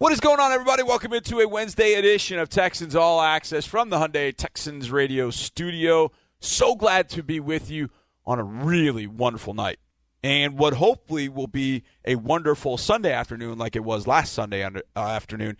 What is going on, everybody? Welcome into a Wednesday edition of Texans All Access from the Hyundai Texans Radio Studio. So glad to be with you on a really wonderful night. And what hopefully will be a wonderful Sunday afternoon, like it was last Sunday uh, afternoon,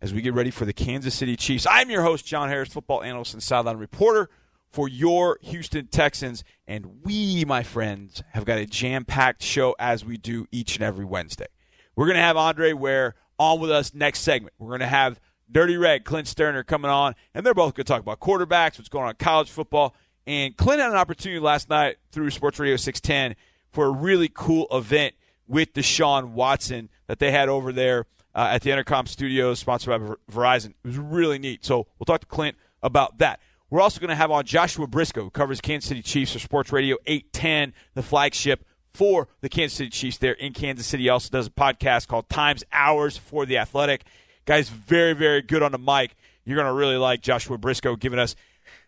as we get ready for the Kansas City Chiefs. I'm your host, John Harris, football analyst and sideline reporter for your Houston Texans. And we, my friends, have got a jam packed show as we do each and every Wednesday. We're going to have Andre Ware on with us next segment. We're going to have Dirty Red, Clint Sterner coming on, and they're both going to talk about quarterbacks, what's going on in college football. And Clint had an opportunity last night through Sports Radio 610 for a really cool event with Deshaun Watson that they had over there uh, at the Intercom Studios, sponsored by Verizon. It was really neat. So we'll talk to Clint about that. We're also going to have on Joshua Briscoe, who covers Kansas City Chiefs for Sports Radio 810, the flagship for the Kansas City Chiefs there in Kansas City. He also does a podcast called Times Hours for the Athletic. Guy's very, very good on the mic. You're going to really like Joshua Briscoe giving us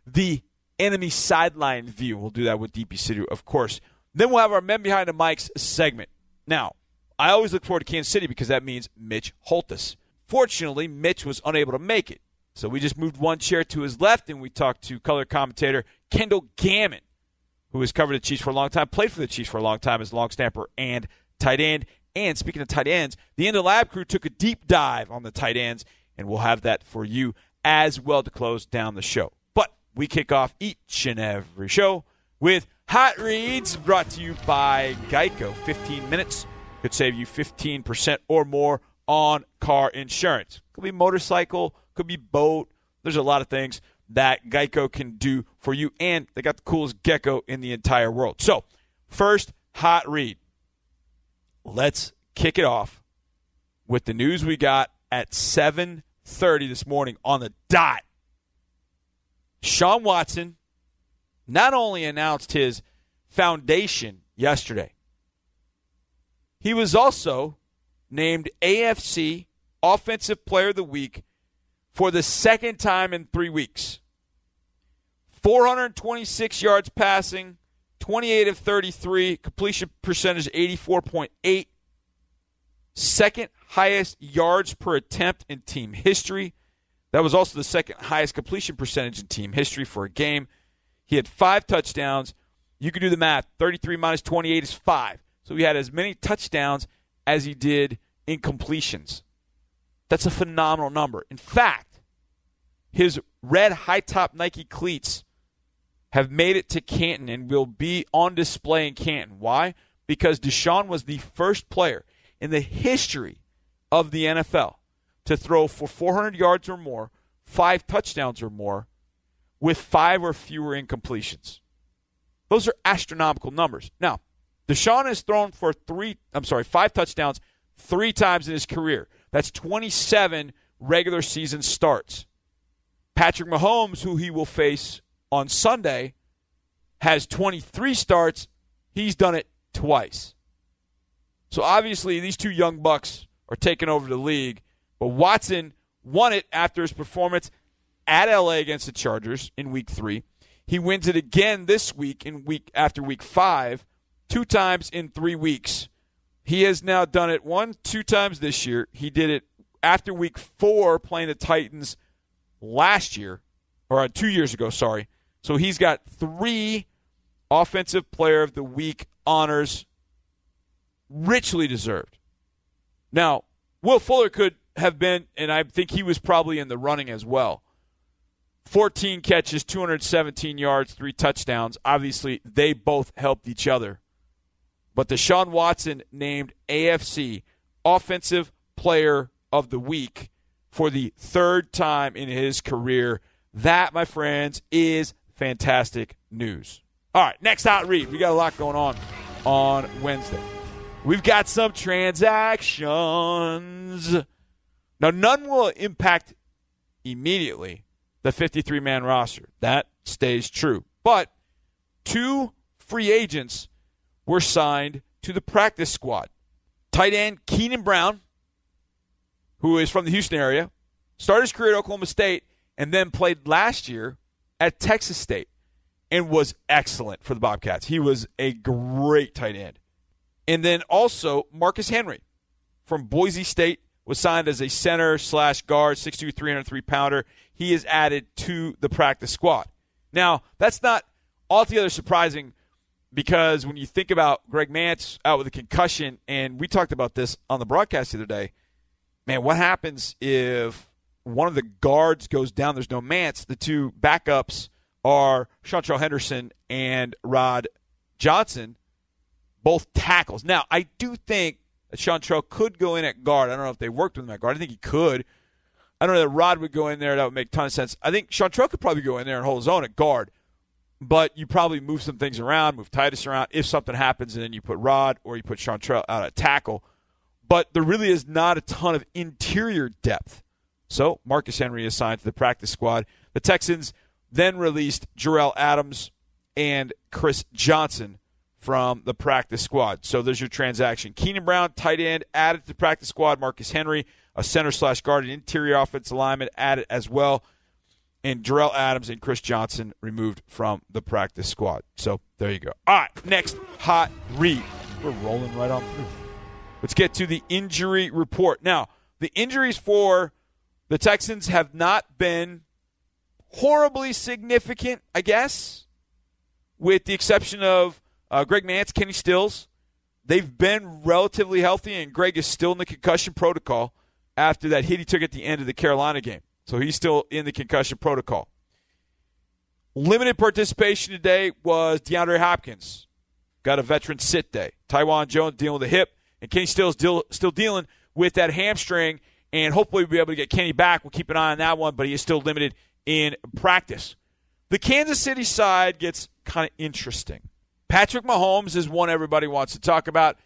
the enemy sideline view. We'll do that with DP City, of course. Then we'll have our Men Behind the Mics segment. Now, I always look forward to Kansas City because that means Mitch Holthus. Fortunately, Mitch was unable to make it. So we just moved one chair to his left and we talked to color commentator Kendall Gammon who has covered the Chiefs for a long time, played for the Chiefs for a long time as long snapper and tight end. And speaking of tight ends, the End of Lab crew took a deep dive on the tight ends, and we'll have that for you as well to close down the show. But we kick off each and every show with Hot Reads brought to you by Geico. 15 minutes could save you 15% or more on car insurance. Could be motorcycle, could be boat. There's a lot of things that Geico can do for you. And they got the coolest gecko in the entire world. So, first hot read. Let's kick it off with the news we got at 7:30 this morning on the dot. Sean Watson not only announced his foundation yesterday, he was also named AFC Offensive Player of the Week for the second time in three weeks. 426 yards passing, 28 of 33, completion percentage 84.8, second highest yards per attempt in team history. That was also the second highest completion percentage in team history for a game. He had five touchdowns. You can do the math. 33 minus 28 is five. So he had as many touchdowns as he did in completions. That's a phenomenal number. In fact, his red high top Nike cleats have made it to Canton and will be on display in Canton. Why? Because Deshaun was the first player in the history of the NFL to throw for 400 yards or more, five touchdowns or more, with five or fewer incompletions. Those are astronomical numbers. Now, Deshaun has thrown for three, I'm sorry, five touchdowns three times in his career. That's 27 regular season starts. Patrick Mahomes, who he will face on Sunday, has 23 starts. He's done it twice. So obviously, these two young bucks are taking over the league. But Watson won it after his performance at LA against the Chargers in week three. He wins it again this week in week after week five, two times in three weeks. He has now done it one, two times this year. He did it after week four playing the Titans last year, or uh, two years ago, sorry. So he's got three Offensive Player of the Week honors, richly deserved. Now, Will Fuller could have been, and I think he was probably in the running as well. 14 catches, 217 yards, three touchdowns. Obviously, they both helped each other. But Deshaun Watson named AFC Offensive Player of the Week for the third time in his career. That, my friends, is fantastic news. All right, next out read. We got a lot going on on Wednesday. We've got some transactions. Now, none will impact immediately the 53 man roster. That stays true. But two free agents were signed to the practice squad. Tight end Keenan Brown who is from the Houston area, started his career at Oklahoma State, and then played last year at Texas State and was excellent for the Bobcats. He was a great tight end. And then also Marcus Henry from Boise State, was signed as a center slash guard, 6'2", 303 pounder. He is added to the practice squad. Now, that's not altogether surprising because when you think about Greg Mancz out with a concussion, and we talked about this on the broadcast the other day, man, what happens if one of the guards goes down? There's no Mancz. The two backups are Seantrel Henderson and Rod Johnson, both tackles. Now, I do think that Seantrel could go in at guard. I don't know if they worked with him at guard. I think he could. I don't know that Rod would go in there. That would make a ton of sense. I think Seantrel could probably go in there and hold his own at guard. But you probably move some things around, move Titus around if something happens, and then you put Rod or you put Seantrel out at tackle. But there really is not a ton of interior depth. So Marcus Henry is signed to the practice squad. The Texans then released Jerell Adams and Chris Johnson from the practice squad. So there's your transaction. Keenan Brown, tight end, added to the practice squad. Marcus Henry, a center slash guard, an interior offensive lineman, added as well. And Jerell Adams and Chris Johnson removed from the practice squad. So there you go. All right, next hot read. We're rolling right on through. Let's get to the injury report. Now, the injuries for the Texans have not been horribly significant, I guess, with the exception of uh, Greg Mancz, Kenny Stills. They've been relatively healthy, and Greg is still in the concussion protocol after that hit he took at the end of the Carolina game. So he's still in the concussion protocol. Limited participation today was DeAndre Hopkins. Got a veteran sit day. Taiwan Jones dealing with a hip, and Kenny Stills still, still dealing with that hamstring. And hopefully we'll be able to get Kenny back. We'll keep an eye on that one, but he is still limited in practice. The Kansas City side gets kind of interesting. Patrick Mahomes is one everybody wants to talk about.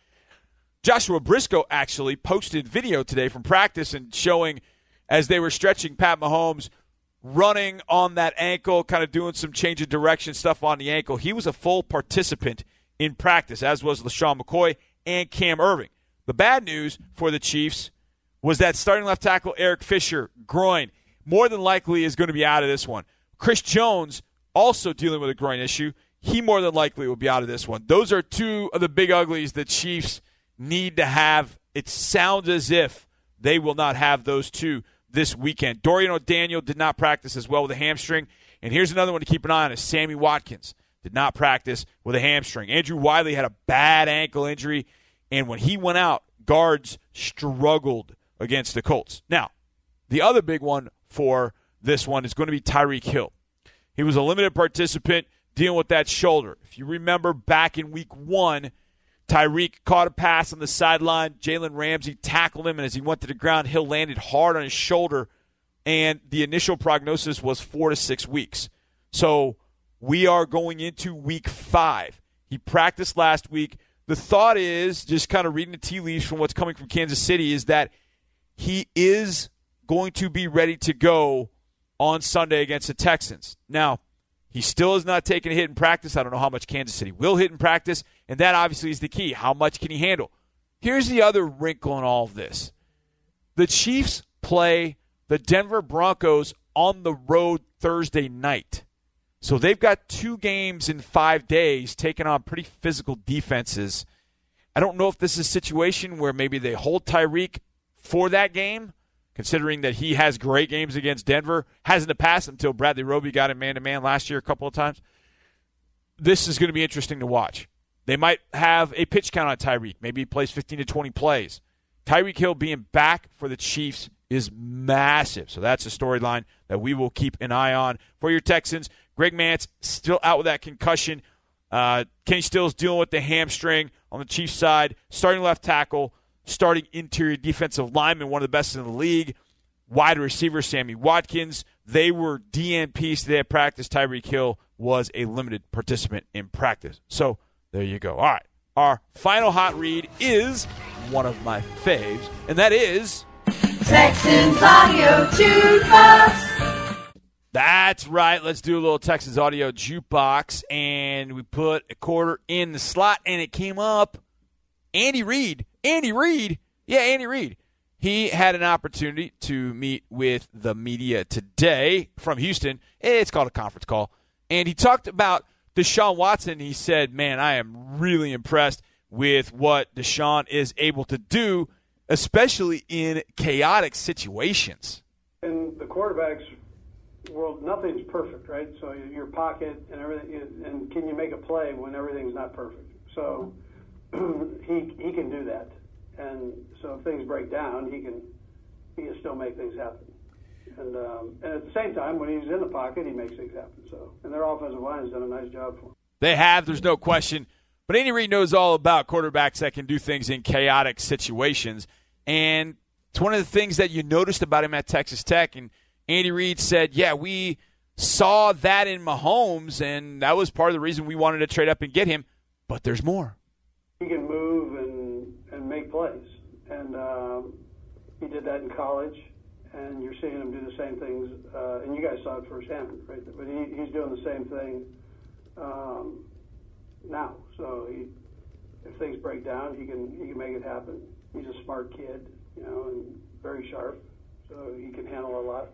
Joshua Briscoe actually posted video today from practice and showing as they were stretching Pat Mahomes running on that ankle, kind of doing some change of direction stuff on the ankle. He was a full participant in practice, as was LeSean McCoy and Cam Erving. The bad news for the Chiefs was that starting left tackle Eric Fisher, groin, more than likely is going to be out of this one. Chris Jones also dealing with a groin issue he more than likely will be out of this one. Those are two of the big uglies the Chiefs need to have. It sounds as if they will not have those two this weekend. Dorian O'Daniel did not practice as well with a hamstring. And here's another one to keep an eye on is Sammy Watkins did not practice with a hamstring. Andrew Wylie had a bad ankle injury, and when he went out, guards struggled against the Colts. Now, the other big one for this one is going to be Tyreek Hill. He was a limited participant dealing with that shoulder. If you remember back in week one, Tyreek caught a pass on the sideline. Jalen Ramsey tackled him, and as he went to the ground, Hill landed hard on his shoulder, and the initial prognosis was four to six weeks. So we are going into week five. He practiced last week. The thought is, just kind of reading the tea leaves from what's coming from Kansas City, is that he is going to be ready to go on Sunday against the Texans. Now, he still has not taken a hit in practice. I don't know how much Kansas City will hit in practice, and that obviously is the key. How much can he handle? Here's the other wrinkle in all of this the Chiefs play the Denver Broncos on the road Thursday night. So they've got two games in five days taking on pretty physical defenses. I don't know if this is a situation where maybe they hold Tyreek for that game considering that he has great games against Denver, hasn't passed until Bradley Roby got him man to man last year a couple of times. This is going to be interesting to watch. They might have a pitch count on Tyreek. Maybe he plays 15 to 20 plays. Tyreek Hill being back for the Chiefs is massive. So that's a storyline that we will keep an eye on for your Texans. Greg Mancz still out with that concussion. Uh, Kenny Stills dealing with the hamstring on the Chiefs side. Starting left tackle starting interior defensive lineman, one of the best in the league. Wide receiver Sammy Watkins. They were DNPs today at practice. Tyreek Hill was a limited participant in practice. So there you go. All right. Our final hot read is one of my faves, and that is Texans Audio Jukebox. That's right. Let's do a little Texans Audio Jukebox, and we put a quarter in the slot, and it came up. Andy Reid Andy Reid, yeah, Andy Reid. He had an opportunity to meet with the media today from Houston. It's called a conference call. And he talked about Deshaun Watson. He said, Man, I am really impressed with what Deshaun is able to do especially in chaotic situations. In the quarterback's world, nothing's perfect, right? So your pocket and everything, and can you make a play when everything's not perfect? So he he can do that, and so if things break down, he can he can still make things happen. And um, and at the same time, when he's in the pocket, he makes things happen. So and their offensive line has done a nice job for him. They have, there's no question. But Andy Reid knows all about quarterbacks that can do things in chaotic situations. And it's one of the things that you noticed about him at Texas Tech. And Andy Reid said, yeah, we saw that in Mahomes, and that was part of the reason we wanted to trade up and get him. But there's more. He can move and, and make plays. And um, he did that in college. And you're seeing him do the same things. Uh, and you guys saw it firsthand, right? But he, he's doing the same thing um, now. So he, if things break down, he can he can make it happen. He's a smart kid, you know, and very sharp, so he can handle a lot.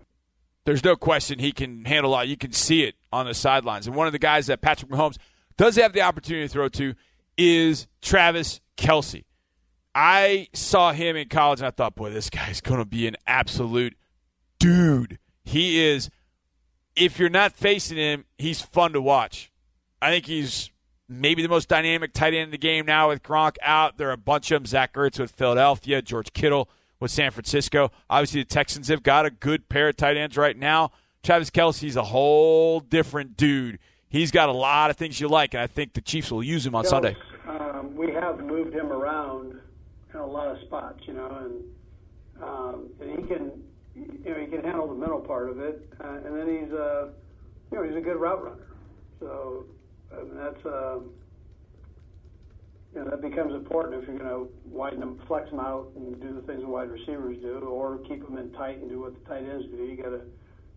There's no question he can handle a lot. You can see it on the sidelines. And one of the guys that Patrick Mahomes does have the opportunity to throw to is Travis Kelce. I saw him in college and I thought, boy, this guy's going to be an absolute dude. He is, if you're not facing him, he's fun to watch. I think he's maybe the most dynamic tight end in the game now with Gronk out. There are a bunch of them. Zach Ertz with Philadelphia, George Kittle with San Francisco. Obviously, the Texans have got a good pair of tight ends right now. Travis Kelce's a whole different dude. He's got a lot of things you like, and I think the Chiefs will use him on Sunday. Um, we have moved him around in a lot of spots, you know, and um, and he can, you know, he can handle the mental part of it, uh, and then he's a, you know, he's a good route runner. So I mean, that's um, you know that becomes important if you're going to widen them, flex them out, and do the things the wide receivers do, or keep them in tight and do what the tight ends do. You got to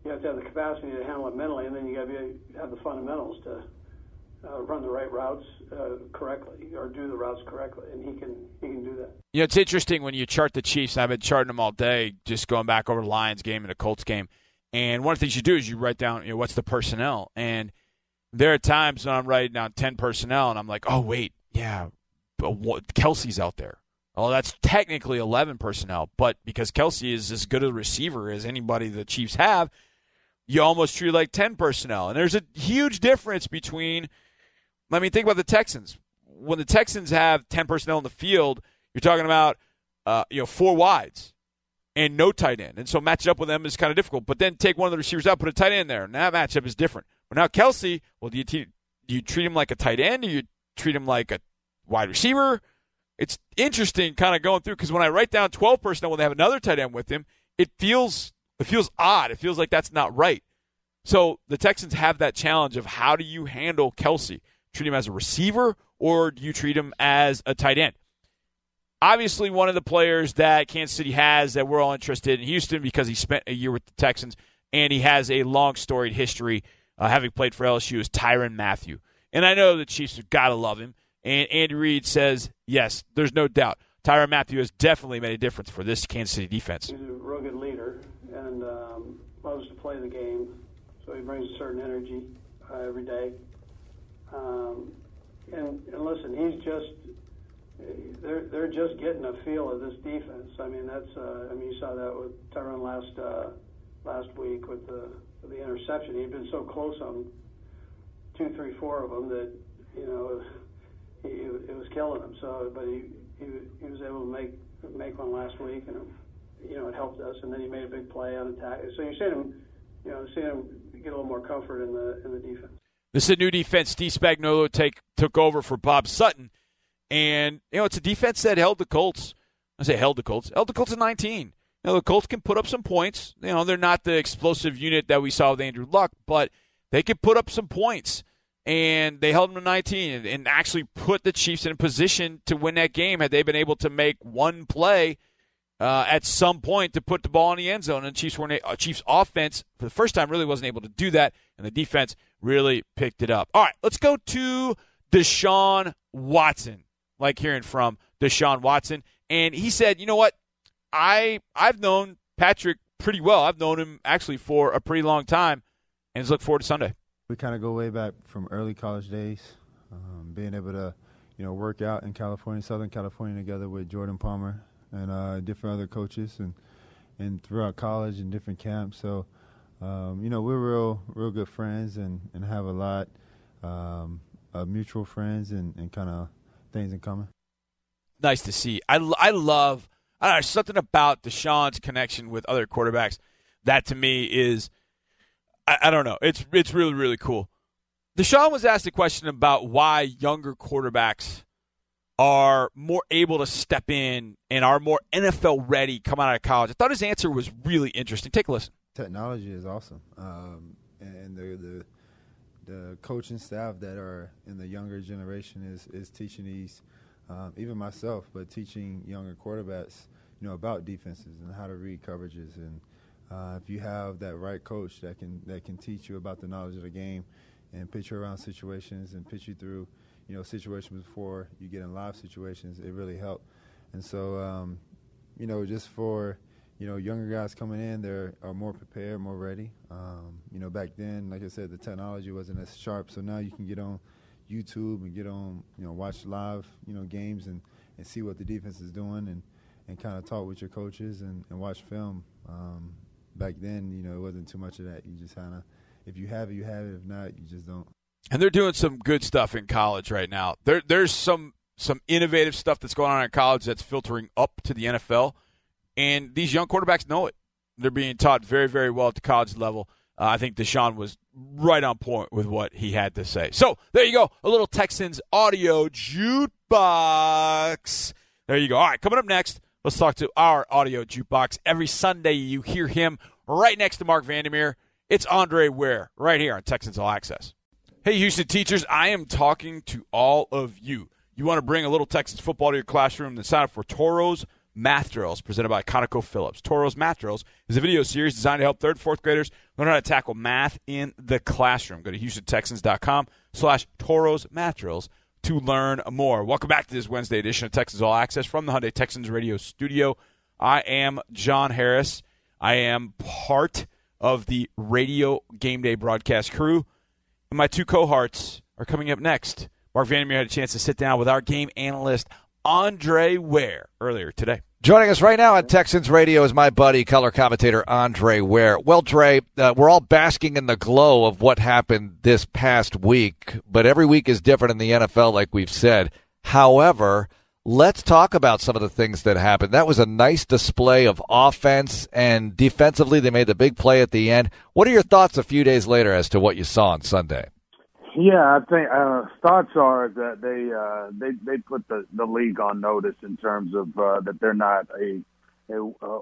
you have to have the capacity to handle it mentally, and then you got to have the fundamentals to uh, run the right routes uh, correctly or do the routes correctly, and he can he can do that. You know, it's interesting when you chart the Chiefs. I've been charting them all day, just going back over the Lions game and the Colts game. And one of the things you do is you write down, you know, what's the personnel. And there are times when I'm writing down ten personnel, and I'm like, oh wait, yeah, what, Kelce's out there. Oh, that's technically 11 personnel, but because Kelce is as good a receiver as anybody the Chiefs have, you almost treat like 10 personnel. And there's a huge difference between I mean, think about the Texans. When the Texans have 10 personnel in the field, you're talking about uh, you know four wides and no tight end. And so match up with them is kind of difficult. But then take one of the receivers out, put a tight end there, and that matchup is different. But now Kelce, well, do you, do you treat him like a tight end? Do you treat him like a wide receiver? It's interesting kind of going through because when I write down 12 personnel when they have another tight end with him, it feels it feels odd. It feels like that's not right. So the Texans have that challenge of how do you handle Kelce? Treat him as a receiver or do you treat him as a tight end? Obviously, one of the players that Kansas City has that we're all interested in Houston because he spent a year with the Texans and he has a long storied history uh, having played for LSU is Tyrann Mathieu. And I know the Chiefs have got to love him. And Andy Reid says, yes, there's no doubt. Tyrann Mathieu has definitely made a difference for this Kansas City defense. He's a rugged leader and um, loves to play the game. So he brings a certain energy uh, every day. Um, and, and listen, he's just they're they're just getting a feel of this defense. I mean, that's uh, I mean, you saw that with Tyrann last uh, last week with the with the interception. He'd been so close on two, three, four of them that you know he, it was killing him. So, but he, he he was able to make make one last week, and you know it helped us. And then he made a big play on attack. So you're seeing him, you know, seeing him get a little more comfort in the in the defense. This is a new defense. Steve Spagnuolo take took over for Bob Sutton, and you know it's a defense that held the Colts. I say held the Colts. Held the Colts at 19. Now, the Colts can put up some points. You know they're not the explosive unit that we saw with Andrew Luck, but they can put up some points. And they held them to 19 and, and actually put the Chiefs in a position to win that game had they been able to make one play uh, at some point to put the ball in the end zone. And Chiefs were uh, Chiefs offense for the first time really wasn't able to do that, and the defense really picked it up. All right, let's go to Deshaun Watson. Like hearing from Deshaun Watson, and he said, "You know what? I I've known Patrick pretty well. I've known him actually for a pretty long time, and look forward to Sunday." We kind of go way back from early college days, um, being able to, you know, work out in California, Southern California, together with Jordan Palmer, and uh, different other coaches, and and throughout college and different camps. So, um, you know, we're real real good friends, and and have a lot um, of mutual friends and, and kind of things in common. Nice to see. I, I love I don't know, something about Deshaun's connection with other quarterbacks. That to me is I, I don't know. It's it's really really cool. Deshaun was asked a question about why younger quarterbacks are more able to step in and are more NFL ready coming out of college. I thought his answer was really interesting. Take a listen. Technology is awesome, um, and the, the the coaching staff that are in the younger generation is is teaching these, um, even myself, but teaching younger quarterbacks, you know, about defenses and how to read coverages, and uh, if you have that right coach that can that can teach you about the knowledge of the game, and pitch you around situations and pitch you through, you know, situations before you get in live situations, it really helped. And so, um, you know, just for you know, younger guys coming in, they are more prepared, more ready. Um, you know, back then, like I said, the technology wasn't as sharp, so now you can get on YouTube and get on, you know, watch live, you know, games and, and see what the defense is doing and, and kind of talk with your coaches and, and watch film. Um, back then, you know, it wasn't too much of that. You just kind of, if you have it, you have it. If not, you just don't. And they're doing some good stuff in college right now. There, there's some some innovative stuff that's going on in college that's filtering up to the NFL and these young quarterbacks know it. They're being taught very, very well at the college level. Uh, I think Deshaun was right on point with what he had to say. So there you go, a little Texans audio jukebox. There you go. All right, coming up next, let's talk to our audio jukebox. Every Sunday, you hear him right next to Mark Vandermeer. It's Andre Ware right here on Texans All Access. Hey, Houston teachers, I am talking to all of you. You want to bring a little Texas football to your classroom? Then sign up for Toros Math Drills presented by ConocoPhillips. Toros Math Drills is a video series designed to help third, fourth graders learn how to tackle math in the classroom. Go to HoustonTexans.com slash Toros Math Drills to learn more. Welcome back to this Wednesday edition of Texans All Access from the Hyundai Texans Radio Studio. I am John Harris. I am part of the radio game day broadcast crew. And my two cohorts are coming up next. Mark Vandermeer had a chance to sit down with our game analyst Andre Ware earlier today. Joining us right now on Texans Radio is my buddy, color commentator Andre Ware. Well, Dre, uh, we're all basking in the glow of what happened this past week, but every week is different in the NFL, like we've said. However, let's talk about some of the things that happened. That was a nice display of offense, and defensively, they made the big play at the end. What are your thoughts a few days later as to what you saw on Sunday? Yeah, I think uh, thoughts are that they uh, they they put the, the league on notice in terms of uh, that they're not a a,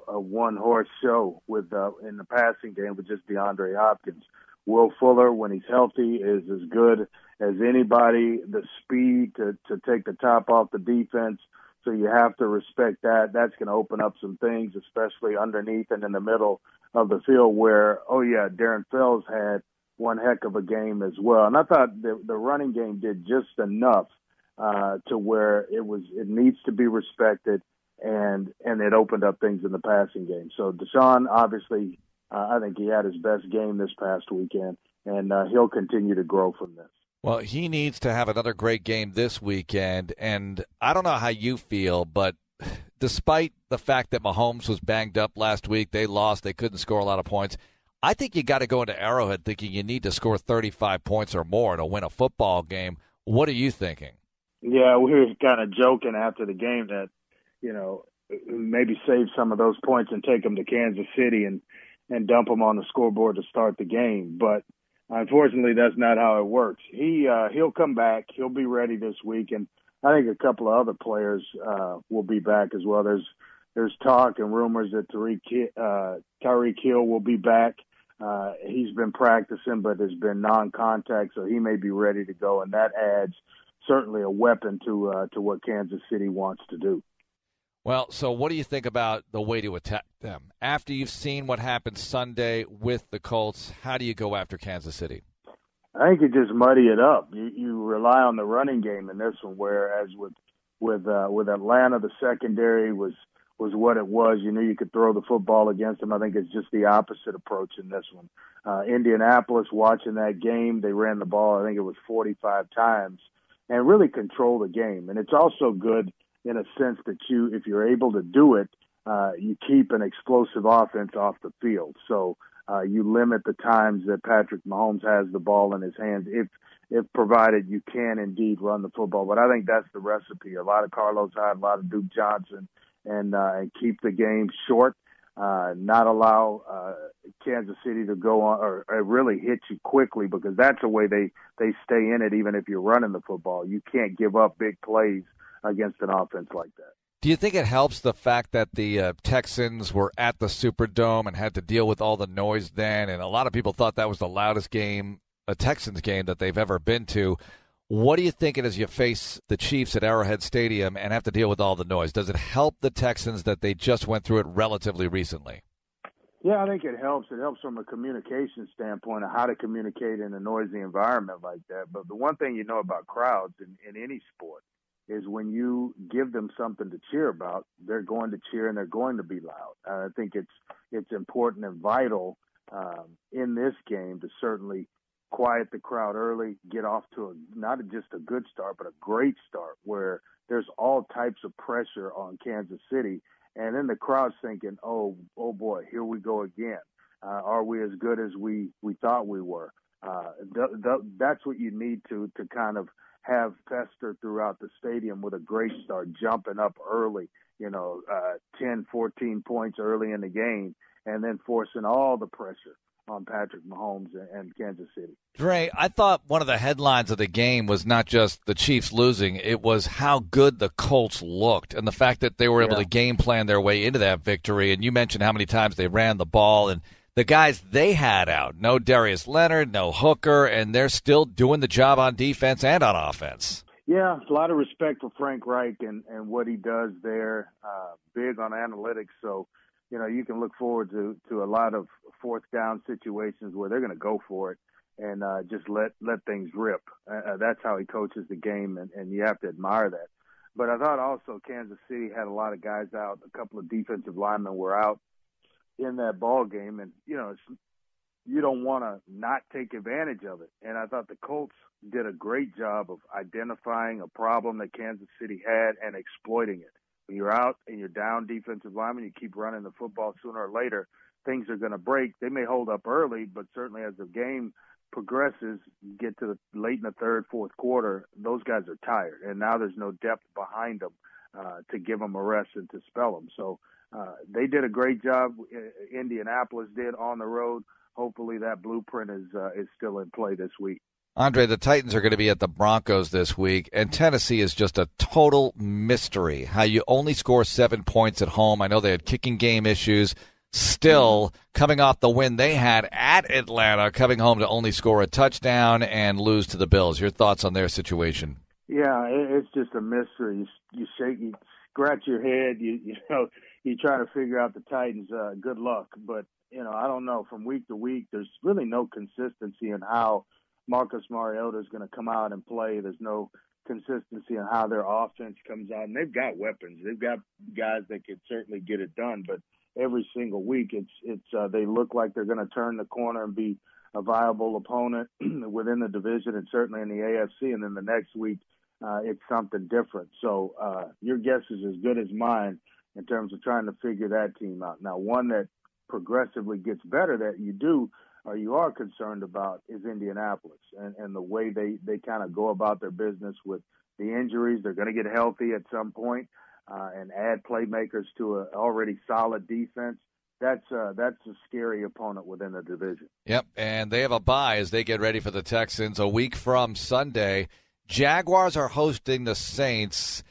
a one horse show with uh, in the passing game with just DeAndre Hopkins. Will Fuller, when he's healthy, is as good as anybody. The speed to to take the top off the defense. So you have to respect that. That's going to open up some things, especially underneath and in the middle of the field where, oh yeah, Darren Fells had one heck of a game as well. And I thought the, the running game did just enough uh, to where it was it needs to be respected, and and it opened up things in the passing game. So Deshaun, obviously, uh, I think he had his best game this past weekend, and uh, he'll continue to grow from this. Well, he needs to have another great game this weekend, and I don't know how you feel, but despite the fact that Mahomes was banged up last week, they lost, they couldn't score a lot of points I think you got to go into Arrowhead thinking you need to score 35 points or more to win a football game. What are you thinking? Yeah, we were kind of joking after the game that, you know, maybe save some of those points and take them to Kansas City and and dump them on the scoreboard to start the game. But unfortunately, that's not how it works. He uh, he'll come back. He'll be ready this week, and I think a couple of other players uh, will be back as well. There's there's talk and rumors that Tariq uh, Tyreek Hill will be back. Uh, he's been practicing, but has been non-contact, so he may be ready to go, and that adds certainly a weapon to uh, to what Kansas City wants to do. Well, so what do you think about the way to attack them after you've seen what happened Sunday with the Colts? How do you go after Kansas City? I think you just muddy it up. You, you rely on the running game in this one, whereas with with uh, with Atlanta, the secondary was was what it was. You knew you could throw the football against them. I think it's just the opposite approach in this one. Uh, Indianapolis, watching that game, they ran the ball. I think it was 45 times, and really control the game. And it's also good in a sense that you, if you're able to do it, uh, you keep an explosive offense off the field. So uh, you limit the times that Patrick Mahomes has the ball in his hands, if if provided you can indeed run the football. But I think that's the recipe. A lot of Carlos Hyde, a lot of Duke Johnson, and uh, and keep the game short. Uh, not allow uh, Kansas City to go on or, or really hit you quickly because that's the way they they stay in it. Even if you're running the football, you can't give up big plays against an offense like that. Do you think it helps the fact that the uh, Texans were at the Superdome and had to deal with all the noise then, and a lot of people thought that was the loudest game, a Texans game that they've ever been to? What do you think as you face the Chiefs at Arrowhead Stadium and have to deal with all the noise? Does it help the Texans that they just went through it relatively recently? Yeah, I think it helps. It helps from a communication standpoint of how to communicate in a noisy environment like that. But the one thing you know about crowds in, in any sport is when you give them something to cheer about, they're going to cheer and they're going to be loud. Uh, I think it's it's important and vital um, in this game to certainly quiet the crowd early, get off to a not just a good start, but a great start where there's all types of pressure on Kansas City, and then the crowd's thinking, "Oh, oh boy, here we go again. Uh, are we as good as we we thought we were?" Uh, th- th- that's what you need to to kind of have fester throughout the stadium with a great start, jumping up early, you know, uh, 10, 14 points early in the game, and then forcing all the pressure on Patrick Mahomes and Kansas City. Dre, I thought one of the headlines of the game was not just the Chiefs losing, it was how good the Colts looked and the fact that they were able yeah. to game plan their way into that victory. And you mentioned how many times they ran the ball and the guys they had out. No Darius Leonard, no Hooker, and they're still doing the job on defense and on offense. Yeah, a lot of respect for Frank Reich and, and what he does there. Uh, big on analytics, so you know you can look forward to to a lot of fourth down situations where they're going to go for it and uh, just let let things rip. Uh, uh, that's how he coaches the game, and, and you have to admire that. But I thought also Kansas City had a lot of guys out. A couple of defensive linemen were out in that ball game, and you know it's, you don't want to not take advantage of it. And I thought the Colts did a great job of identifying a problem that Kansas City had and exploiting it. You're out and you're down defensive lineman, you keep running the football sooner or later, things are going to break. They may hold up early, but certainly as the game progresses, get to the late in the third, fourth quarter, those guys are tired, and now there's no depth behind them uh, to give them a rest and to spell them. So uh, they did a great job. Indianapolis did on the road. Hopefully, that blueprint is uh, is still in play this week. Andre, the Titans are going to be at the Broncos this week, and Tennessee is just a total mystery. How you only score seven points at home. I know they had kicking game issues. Still, coming off the win they had at Atlanta, coming home to only score a touchdown and lose to the Bills. Your thoughts on their situation? Yeah, it's just a mystery. You, you shake, you scratch your head. You you know, you try to figure out the Titans. Uh, good luck, but you know, I don't know. From week to week, there's really no consistency in how Marcus Mariota is going to come out and play. There's no consistency in how their offense comes out, and they've got weapons. They've got guys that could certainly get it done, but every single week, it's it's uh, they look like they're going to turn the corner and be a viable opponent within the division and certainly in the AFC. And then the next week, uh, it's something different. So uh, your guess is as good as mine in terms of trying to figure that team out. Now, one that progressively gets better that you do or you are concerned about is Indianapolis and, and the way they, they kind of go about their business with the injuries. They're going to get healthy at some point, uh, and add playmakers to an already solid defense. That's uh, that's a scary opponent within the division. Yep, and they have a bye as they get ready for the Texans a week from Sunday. Jaguars are hosting the Saints.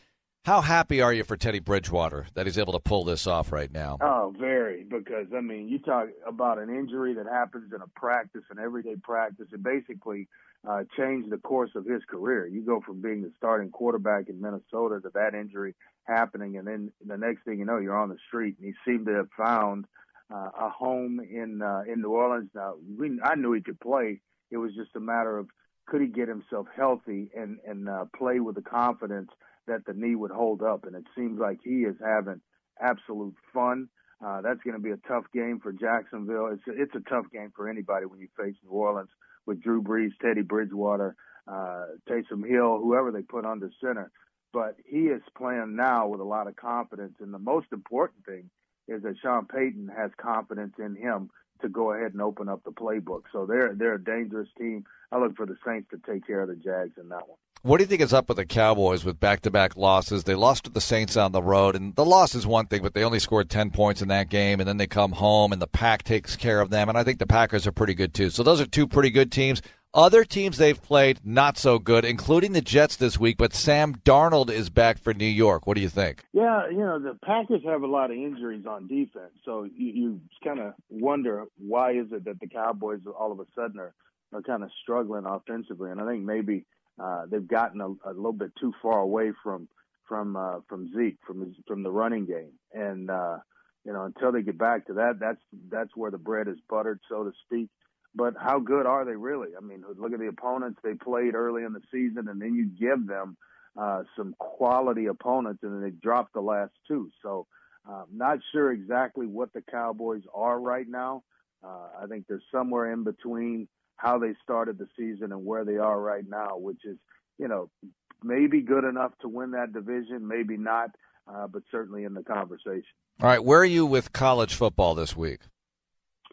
How happy are you for Teddy Bridgewater that he's able to pull this off right now? Oh, very. Because I mean, you talk about an injury that happens in a practice, an everyday practice, it basically uh, changed the course of his career. You go from being the starting quarterback in Minnesota to that injury happening, and then the next thing you know, you're on the street. And he seemed to have found uh, a home in uh, in New Orleans. Now, we, I knew he could play. It was just a matter of could he get himself healthy and and uh, play with the confidence that the knee would hold up. And it seems like he is having absolute fun. Uh, that's going to be a tough game for Jacksonville. It's a, it's a tough game for anybody when you face New Orleans with Drew Brees, Teddy Bridgewater, uh, Taysom Hill, whoever they put under center. but he is playing now with a lot of confidence. And the most important thing is that Sean Payton has confidence in him to go ahead and open up the playbook. So they're they're a dangerous team. I look for the Saints to take care of the Jags in that one. What do you think is up with the Cowboys with back-to-back losses? They lost to the Saints on the road, and the loss is one thing, but they only scored ten points in that game, and then they come home, and the Pack takes care of them, and I think the Packers are pretty good too. So those are two pretty good teams. Other teams they've played not so good, including the Jets this week. But Sam Darnold is back for New York. What do you think? Yeah, you know the Packers have a lot of injuries on defense, so you, you kind of wonder why is it that the Cowboys all of a sudden are are kind of struggling offensively, and I think maybe uh, they've gotten a, a little bit too far away from from uh, from Zeke from from the running game, and uh, you know until they get back to that, that's that's where the bread is buttered, so to speak but how good are they really? I mean, look at the opponents they played early in the season, and then you give them uh, some quality opponents, and then they drop the last two. So, uh, not sure exactly what the Cowboys are right now. Uh, I think they're somewhere in between how they started the season and where they are right now, which is, you know, maybe good enough to win that division, maybe not, uh, but certainly in the conversation. All right, where are you with college football this week?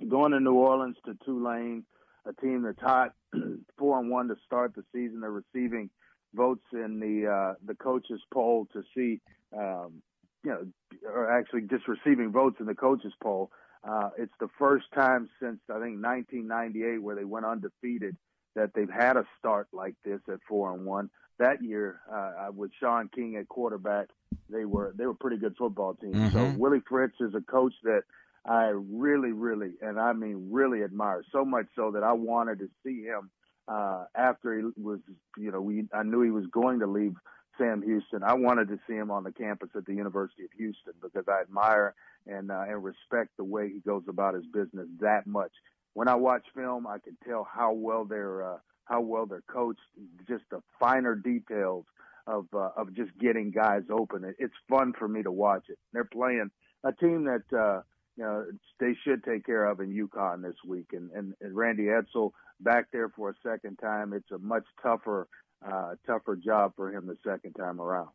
going to New Orleans to Tulane, a team that's hot, four and one to start the season. They're receiving votes in the uh, the coaches poll to see, um, you know, or actually just receiving votes in the coaches poll. Uh, it's the first time since I think 1998 where they went undefeated that they've had a start like this at four and one. That year, uh, with Shaun King at quarterback, they were they were a pretty good football team. Mm-hmm. So Willie Fritz is a coach that I really, really, and I mean really admire so much so that I wanted to see him uh, after he was, you know, we I knew he was going to leave Sam Houston. I wanted to see him on the campus at the University of Houston because I admire and uh, and respect the way he goes about his business that much. When I watch film, I can tell how well they're uh, how well they're coached. Just the finer details of uh, of just getting guys open. It, it's fun for me to watch it. They're playing a team that uh, you know, they should take care of in UConn this week. And, and, and Randy Edsall back there for a second time. It's a much tougher, uh, tougher job for him the second time around.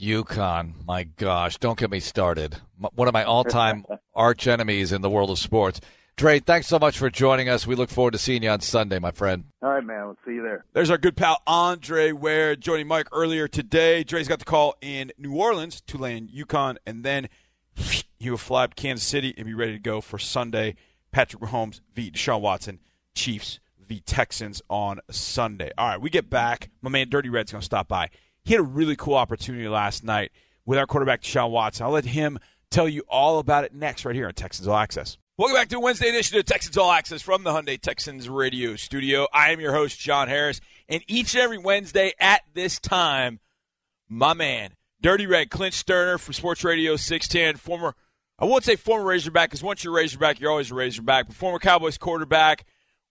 UConn, my gosh, don't get me started. One of my all-time arch enemies in the world of sports. Dre, thanks so much for joining us. We look forward to seeing you on Sunday, my friend. All right, man. We'll see you there. There's our good pal Andre Ware joining Mike earlier today. Dre's got the call in New Orleans, Tulane, UConn, and then he will fly up Kansas City and be ready to go for Sunday. Patrick Mahomes v. Deshaun Watson, Chiefs v. Texans on Sunday. All right, we get back. My man Dirty Red's going to stop by. He had a really cool opportunity last night with our quarterback Deshaun Watson. I'll let him tell you all about it next right here on Texans All Access. Welcome back to Wednesday edition of Texans All Access from the Hyundai Texans radio studio. I am your host, John Harris, and each and every Wednesday at this time, my man, Dirty Red, Clint Sterner from Sports Radio 610, former, I won't say former Razorback, because once you're Razorback, you're always a Razorback, but former Cowboys quarterback,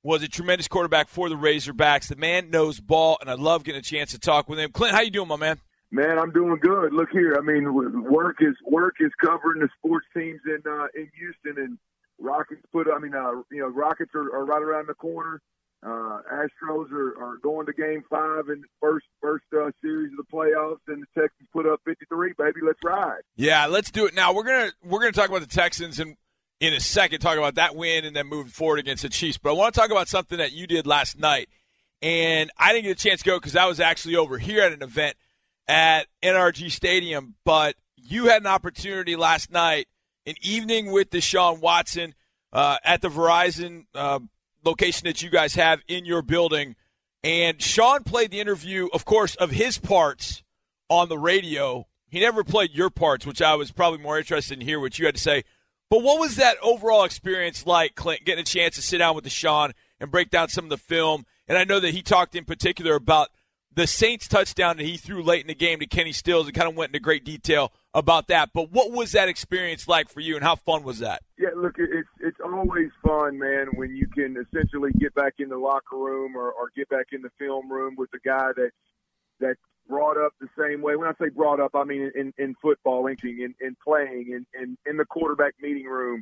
was a tremendous quarterback for the Razorbacks. The man knows ball, and I love getting a chance to talk with him. Clint, how you doing, my man? Man, I'm doing good. Look here. I mean, work is work is covering the sports teams in uh, in Houston, and Rockets put. I mean, uh, you know, Rockets are, are right around the corner. Uh, Astros are, are going to Game Five in the first first uh, series of the playoffs, and the Texans put up 53. Baby, let's ride. Yeah, let's do it now. We're gonna we're gonna talk about the Texans and in a second talk about that win and then moving forward against the Chiefs. But I want to talk about something that you did last night, and I didn't get a chance to go because I was actually over here at an event at NRG Stadium. But you had an opportunity last night, an evening with Deshaun Watson uh, at the Verizon. Uh, location that you guys have in your building. And Sean played the interview, of course, of his parts on the radio. He never played your parts, which I was probably more interested in hear what you had to say. But what was that overall experience like, Clint, getting a chance to sit down with Deshaun and break down some of the film? And I know that he talked in particular about the Saints touchdown that he threw late in the game to Kenny Stills and kind of went into great detail about that. But what was that experience like for you, and how fun was that? Yeah, look, it's it's always fun, man, when you can essentially get back in the locker room or, or get back in the film room with a guy that that brought up the same way. When I say brought up, I mean in, in football, in, in playing, in, in in the quarterback meeting room.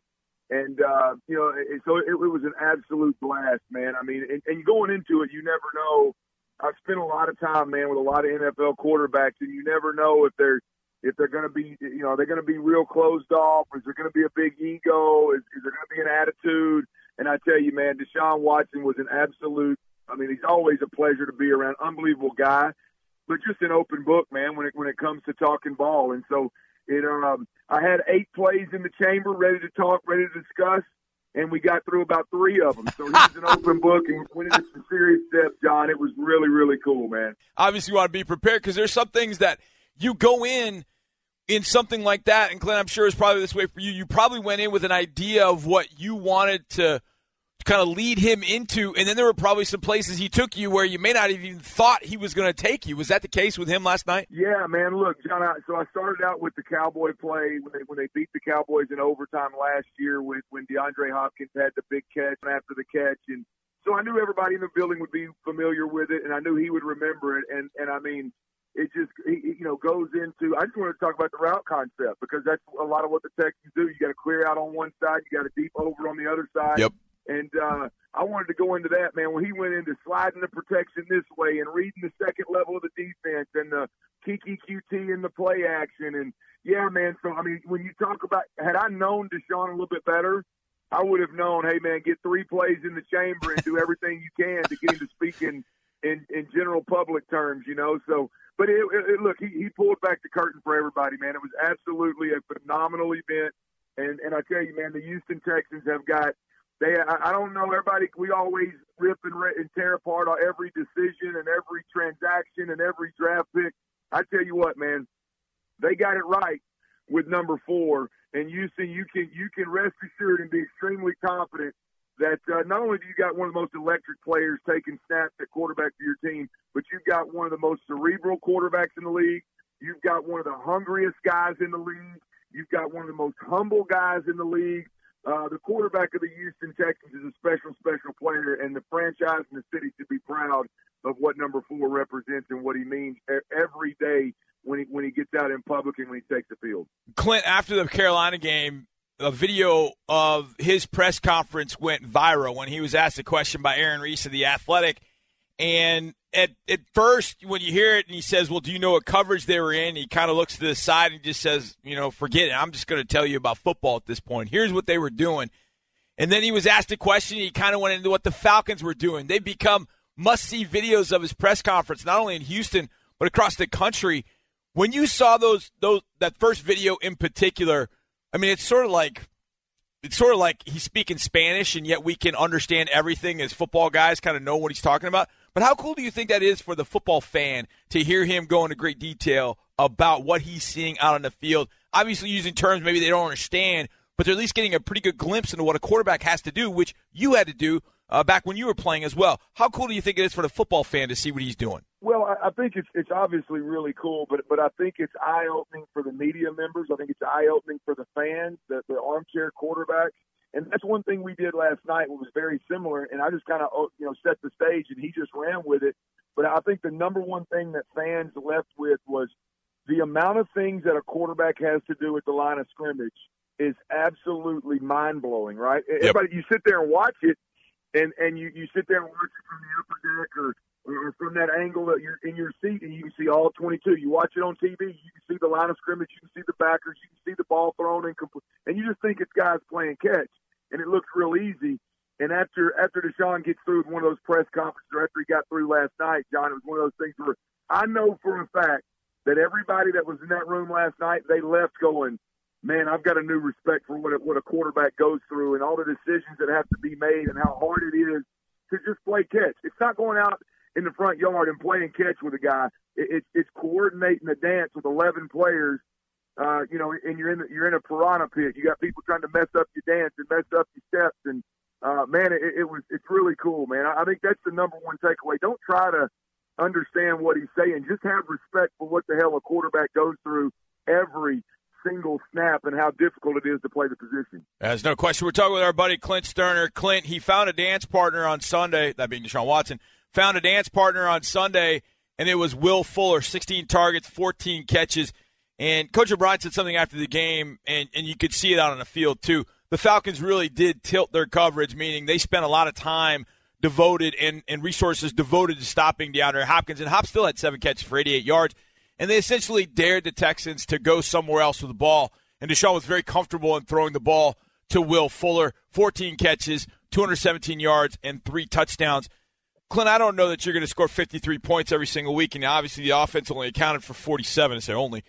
And uh, you know, so it, it was an absolute blast, man. I mean, and, and going into it, you never know I've spent a lot of time, man, with a lot of NFL quarterbacks, and you never know if they're if they're going to be, you know, they're going to be real closed off. Is there going to be a big ego? Is, is there going to be an attitude? And I tell you, man, Deshaun Watson was an absolute. I mean, he's always a pleasure to be around. Unbelievable guy, but just an open book, man. When it when it comes to talking ball, and so it. Um, I had eight plays in the chamber, ready to talk, ready to discuss, and we got through about three of them. So he's an open book, and went into some serious steps, John. It was really, really cool, man. Obviously, you want to be prepared because there's some things that you go in in something like that, and Clint, I'm sure it's probably this way for you. You probably went in with an idea of what you wanted to kind of lead him into, and then there were probably some places he took you where you may not have even thought he was going to take you. Was that the case with him last night? Yeah, man. Look, John. I, so I started out with the Cowboy play when they when they beat the Cowboys in overtime last year, with when DeAndre Hopkins had the big catch after the catch, and so I knew everybody in the building would be familiar with it, and I knew he would remember it. And and I mean, it just you know goes into. I just want to talk about the route concept because that's a lot of what the Texans do. You got to clear out on one side, you got to deep over on the other side. Yep. And uh, I wanted to go into that, man. When he went into sliding the protection this way and reading the second level of the defense and the Kiki QT in the play action, and yeah, man. So I mean, when you talk about, had I known Deshaun a little bit better, I would have known, hey, man, get three plays in the chamber and do everything you can to get him to speak in in, in general public terms, you know. So, but it, it, look, he, he pulled back the curtain for everybody, man. It was absolutely a phenomenal event, and and I tell you, man, the Houston Texans have got they I, I don't know everybody we always rip and, and tear apart on every decision and every transaction and every draft pick. I tell you what, man, they got it right with number four. And Houston, you can you can rest assured and be extremely confident that uh, not only do you got one of the most electric players taking snaps at quarterback for your team, but you've got one of the most cerebral quarterbacks in the league. You've got one of the hungriest guys in the league. You've got one of the most humble guys in the league. Uh, the quarterback of the Houston Texans is a special, special player, and the franchise and the city should be proud of what number four represents and what he means every day when he when he gets out in public and when he takes the field. Clint, after the Carolina game, a video of his press conference went viral when he was asked a question by Aaron Reiss of the Athletic, and at at first when you hear it and he says, "Well, do you know what coverage they were in?" He kind of looks to the side and just says, "You know, forget it. I'm just going to tell you about football at this point. Here's what they were doing." And then he was asked a question. He kind of went into what the Falcons were doing. They become must-see videos of his press conference, not only in Houston but across the country. When you saw those those that first video in particular, I mean, it's sort of like it's sort of like he's speaking Spanish, and yet we can understand everything as football guys, kind of know what he's talking about. But how cool do you think that is for the football fan to hear him go into great detail about what he's seeing out on the field? Obviously, using terms maybe they don't understand, but they're at least getting a pretty good glimpse into what a quarterback has to do, which you had to do uh, back when you were playing as well. How cool do you think it is for the football fan to see what he's doing? Well, I, think it's it's obviously really cool, but but I think it's eye opening for the media members. I think it's eye opening for the fans, the, the armchair quarterbacks. And that's one thing we did last night was very similar. And I just kind of, oh, you know, set the stage and he just ran with it. But I think the number one thing that fans left with was the amount of things that a quarterback has to do at the line of scrimmage is absolutely mind blowing, right? Yep. Everybody, you sit there and watch it and, and you, you sit there and watch it from the upper deck or, or from that angle that you're in your seat and you can see all 22. You watch it on TV, you can see the line of scrimmage, you can see the backers, you can see the ball thrown and complete, and you just think it's guys playing catch and it looks real easy. And after after Deshaun gets through with one of those press conferences, or after he got through last night, John, it was one of those things where I know for a fact that everybody that was in that room last night, they left going, man, I've got a new respect for what a, what a quarterback goes through and all the decisions that have to be made and how hard it is to just play catch. It's not going out in the front yard and playing catch with a guy. It, it, it's coordinating the dance with 11 players uh, you know, and you're in you're in a piranha pit. You got people trying to mess up your dance and mess up your steps, and uh, man, it, it was it's really cool, man. I, I think that's the number one takeaway. Don't try to understand what he's saying. Just have respect for what the hell a quarterback goes through every single snap and how difficult it is to play the position. There's no question. We're talking with our buddy Clint Stoerner. Clint, he found a dance partner on Sunday, that being Deshaun Watson, found a dance partner on Sunday, and it was Will Fuller, 16 targets, 14 catches. And Coach O'Brien said something after the game, and, and you could see it out on the field too. The Falcons really did tilt their coverage, meaning they spent a lot of time devoted and, and resources devoted to stopping DeAndre Hopkins. And Hop still had seven catches for 88 yards. And they essentially dared the Texans to go somewhere else with the ball. And Deshaun was very comfortable in throwing the ball to Will Fuller. 14 catches, 217 yards, and three touchdowns. Clint, I don't know that you're going to score 53 points every single week, and obviously the offense only accounted for 47. I say only,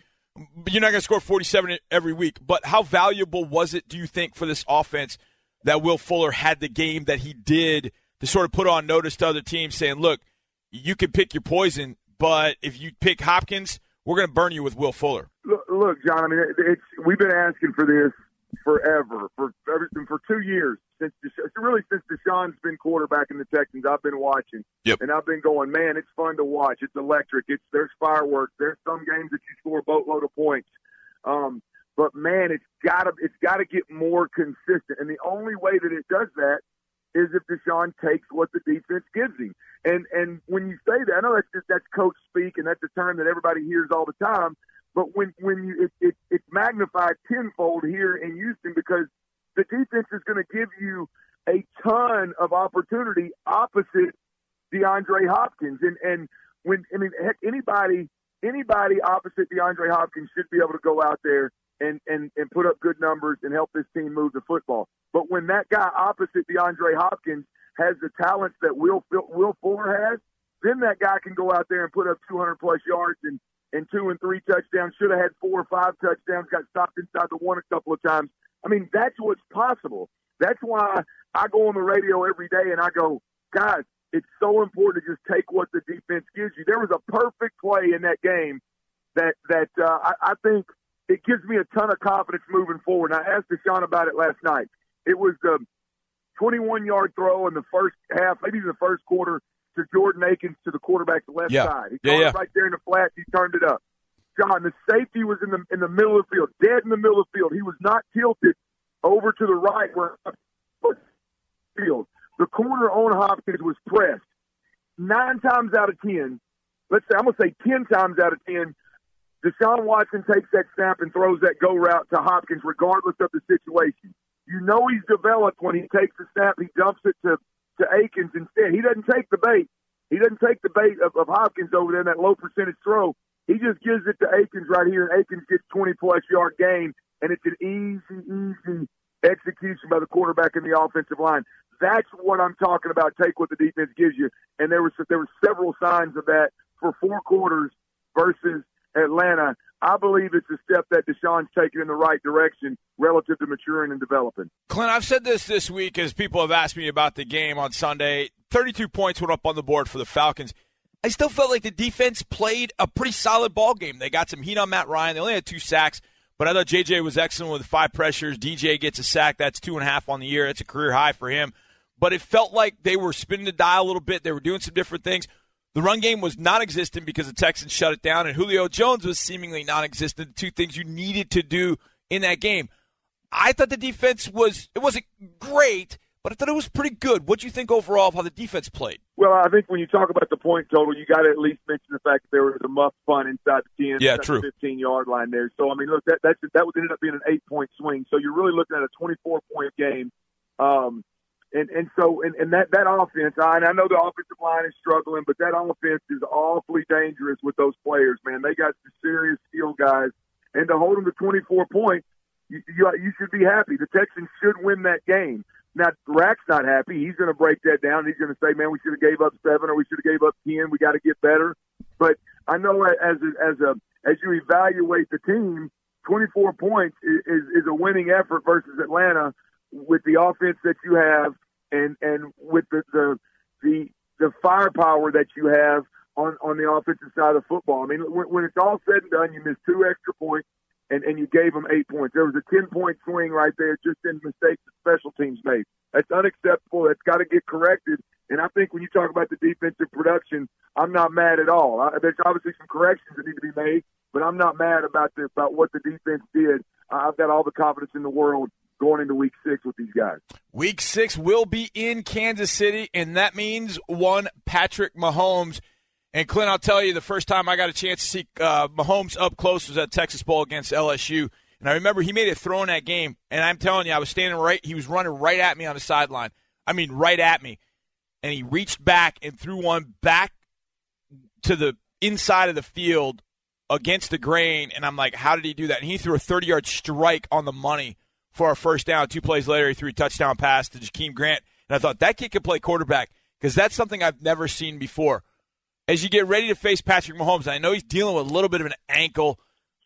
but you're not going to score 47 every week. But how valuable was it, do you think, for this offense that Will Fuller had the game that he did to sort of put on notice to other teams, saying, "Look, you can pick your poison, but if you pick Hopkins, we're going to burn you with Will Fuller." Look, John. I mean, it's we've been asking for this forever, for everything for two years since really since Deshaun's been quarterback in the Texans. I've been watching, yep. and I've been going, man, it's fun to watch. It's electric. It's there's fireworks. There's some games that you score a boatload of points. Um, but man, it's gotta it's gotta get more consistent, and the only way that it does that is if Deshaun takes what the defense gives him. And and when you say that, I know that's just that's coach speak, and that's a term that everybody hears all the time. But when when you it, it, it's magnified tenfold here in Houston because the defense is going to give you a ton of opportunity opposite DeAndre Hopkins. And and when I mean heck anybody anybody opposite DeAndre Hopkins should be able to go out there and and and put up good numbers and help this team move the football. But when that guy opposite DeAndre Hopkins has the talents that Will Will Fuller has, then that guy can go out there and put up 200 plus yards and and two and three touchdowns. Should have had four or five touchdowns. Got stopped inside the one a couple of times. I mean, that's what's possible. That's why I go on the radio every day and I go, guys, it's so important to just take what the defense gives you. There was a perfect play in that game that that uh, I, I think it gives me a ton of confidence moving forward. And I asked Deshaun about it last night. It was the 21 yard throw in the first half, maybe the first quarter to Jordan Akins to the quarterback's left yeah. side. He yeah, caught yeah. it right there in the flat. He turned it up. John, the safety was in the in the middle of the field, dead in the middle of the field. He was not tilted over to the right where field. The corner on Hopkins was pressed. Nine times out of ten, let's say I'm gonna say ten times out of ten, Deshaun Watson takes that snap and throws that go route to Hopkins, regardless of the situation. You know he's developed when he takes the snap, he dumps it to to Akins instead. He doesn't take the bait. He doesn't take the bait of, of Hopkins over there in that low percentage throw. He just gives it to Akins right here, and Akins gets 20 plus yard gain, and it's an easy, easy execution by the quarterback in the offensive line. That's what I'm talking about. Take what the defense gives you, and there was there were several signs of that for four quarters versus Atlanta. I believe it's a step that Deshaun's taken in the right direction relative to maturing and developing. Clint, I've said this this week as people have asked me about the game on Sunday. 32 points went up on the board for the Falcons. I still felt like the defense played a pretty solid ball game. They got some heat on Matt Ryan. They only had two sacks, but I thought JJ was excellent with five pressures. DJ gets a sack. That's two and a half on the year. That's a career high for him. But it felt like they were spinning the dial a little bit. They were doing some different things. The run game was non existent because the Texans shut it down, and Julio Jones was seemingly non existent. The two things you needed to do in that game. I thought the defense was, it wasn't great, but I thought it was pretty good. What do you think overall of how the defense played? Well, I think when you talk about the point total, you got to at least mention the fact that there was a muff punt inside the 10, yeah, true. 15 yard line there. So, I mean, look, that, that's, that ended up being an eight point swing. So you're really looking at a 24 point game. Um, and and so and, and that that offense, I, and I know the offensive line is struggling, but that offense is awfully dangerous with those players. Man, they got some serious skill guys, and to hold them to 24 points, you, you you should be happy. The Texans should win that game. Now Rack's not happy. He's going to break that down. He's going to say, "Man, we should have gave up seven, or we should have gave up ten. We got to get better." But I know as a, as a as you evaluate the team, 24 points is, is, is a winning effort versus Atlanta with the offense that you have and and with the the the, the firepower that you have on on the offensive side of football. I mean, when, when it's all said and done, you missed two extra points and and you gave them eight points. There was a ten point swing right there just in mistakes that special teams made. That's unacceptable. That's got to get corrected. And I think when you talk about the defensive production, I'm not mad at all. I, there's obviously some corrections that need to be made, but I'm not mad about the about what the defense did. I've got all the confidence in the world going into week six with these guys. Week six will be in Kansas City, and that means one Patrick Mahomes. And Clint, I'll tell you, the first time I got a chance to see uh, Mahomes up close was at Texas Bowl against LSU. And I remember he made a throw in that game, and I'm telling you, I was standing right, he was running right at me on the sideline. I mean, right at me. and he reached back and threw one back to the inside of the field against the grain. And I'm like, how did he do that? And he threw a 30 yard strike on the money for a first down. Two plays later, he threw a touchdown pass to Jakeem Grant. And I thought that kid could play quarterback because that's something I've never seen before. As you get ready to face Patrick Mahomes, I know he's dealing with a little bit of an ankle,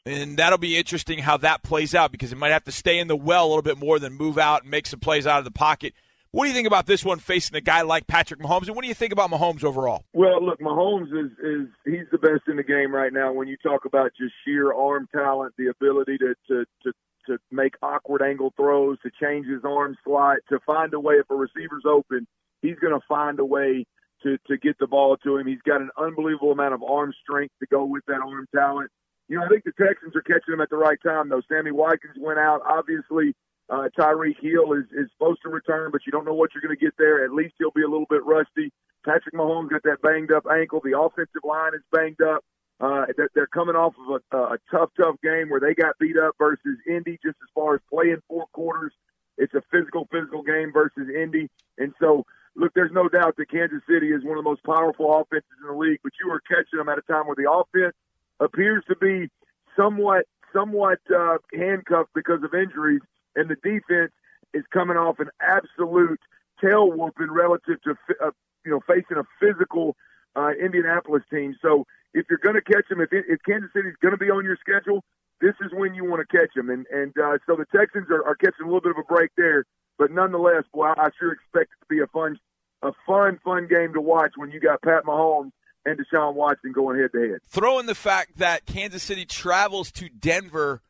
and that'll be interesting how that plays out because he might have to stay in the well a little bit more than move out and make some plays out of the pocket. What do you think about this one facing a guy like Patrick Mahomes, and what do you think about Mahomes overall? Well, look, Mahomes is is he's the best in the game right now. When you talk about just sheer arm talent, the ability to to to to make awkward angle throws, to change his arm slot, to find a way if a receiver's open, he's going to find a way to to get the ball to him. He's got an unbelievable amount of arm strength to go with that arm talent. You know, I think the Texans are catching him at the right time though. Sammy Watkins went out. Obviously, uh, Tyreek Hill is, is supposed to return, but you don't know what you're going to get there. At least he'll be a little bit rusty. Patrick Mahomes got that banged up ankle. The offensive line is banged up. Uh, they're coming off of a, a tough, tough game where they got beat up versus Indy just as far as playing four quarters. It's a physical, physical game versus Indy. And so, look, there's no doubt that Kansas City is one of the most powerful offenses in the league, but you are catching them at a time where the offense appears to be somewhat, somewhat uh, handcuffed because of injuries and the defense is coming off an absolute tail whooping relative to uh, you know facing a physical uh, Indianapolis team. So if you're going to catch them, if, it, if Kansas City's going to be on your schedule, this is when you want to catch them. And and uh, so the Texans are, are catching a little bit of a break there, but nonetheless, boy, I sure expect it to be a fun, a fun, fun game to watch when you got Pat Mahomes and Deshaun Watson going head to head. Throw in the fact that Kansas City travels to Denver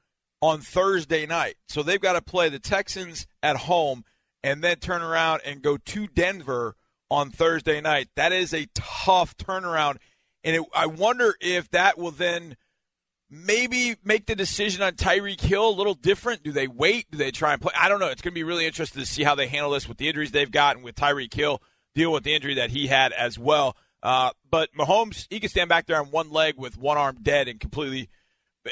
on Thursday night. So they've got to play the Texans at home and then turn around and go to Denver on Thursday night. That is a tough turnaround. And it, I wonder if that will then maybe make the decision on Tyreek Hill a little different. Do they wait? Do they try and play? I don't know. It's going to be really interesting to see how they handle this with the injuries they've gotten with Tyreek Hill, deal with the injury that he had as well. Uh, but Mahomes, he can stand back there on one leg with one arm dead and completely –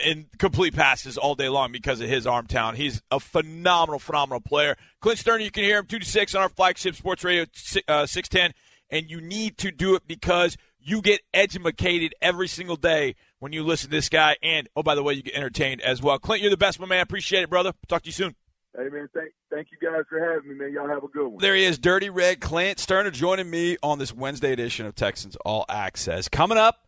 in complete passes all day long because of his arm talent. He's a phenomenal, phenomenal player. Clint Stoerner, you can hear him 2 to 6 on our flagship sports radio uh, 610, and you need to do it because you get educated every single day when you listen to this guy. And, oh, by the way, you get entertained as well. Clint, you're the best, my man. Appreciate it, brother. Talk to you soon. Hey, man, thank, thank you guys for having me, man. Y'all have a good one. There he is, Dirty Red Clint Stoerner joining me on this Wednesday edition of Texans All Access. Coming up,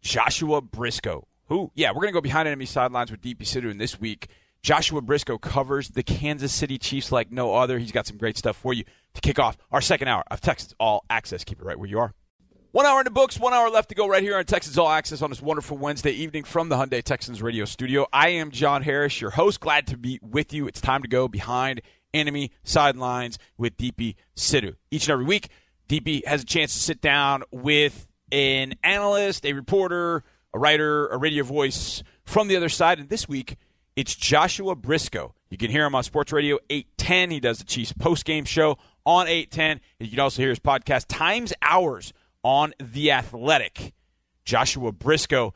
Joshua Brisco who? Yeah, we're going to go behind enemy sidelines with DP Sidhu. And this week, Joshua Brisco covers the Kansas City Chiefs like no other. He's got some great stuff for you to kick off our second hour of Texans All Access. Keep it right where you are. One hour in the books, one hour left to go right here on Texans All Access on this wonderful Wednesday evening from the Hyundai Texans radio studio. I am John Harris, your host. Glad to be with you. It's time to go behind enemy sidelines with DP Sidhu. Each and every week, DP has a chance to sit down with an analyst, a reporter, a writer, a radio voice from the other side. And this week, it's Joshua Brisco. You can hear him on Sports Radio 810. He does the Chiefs post-game show on 810. And you can also hear his podcast, Times Hours, on The Athletic. Joshua Brisco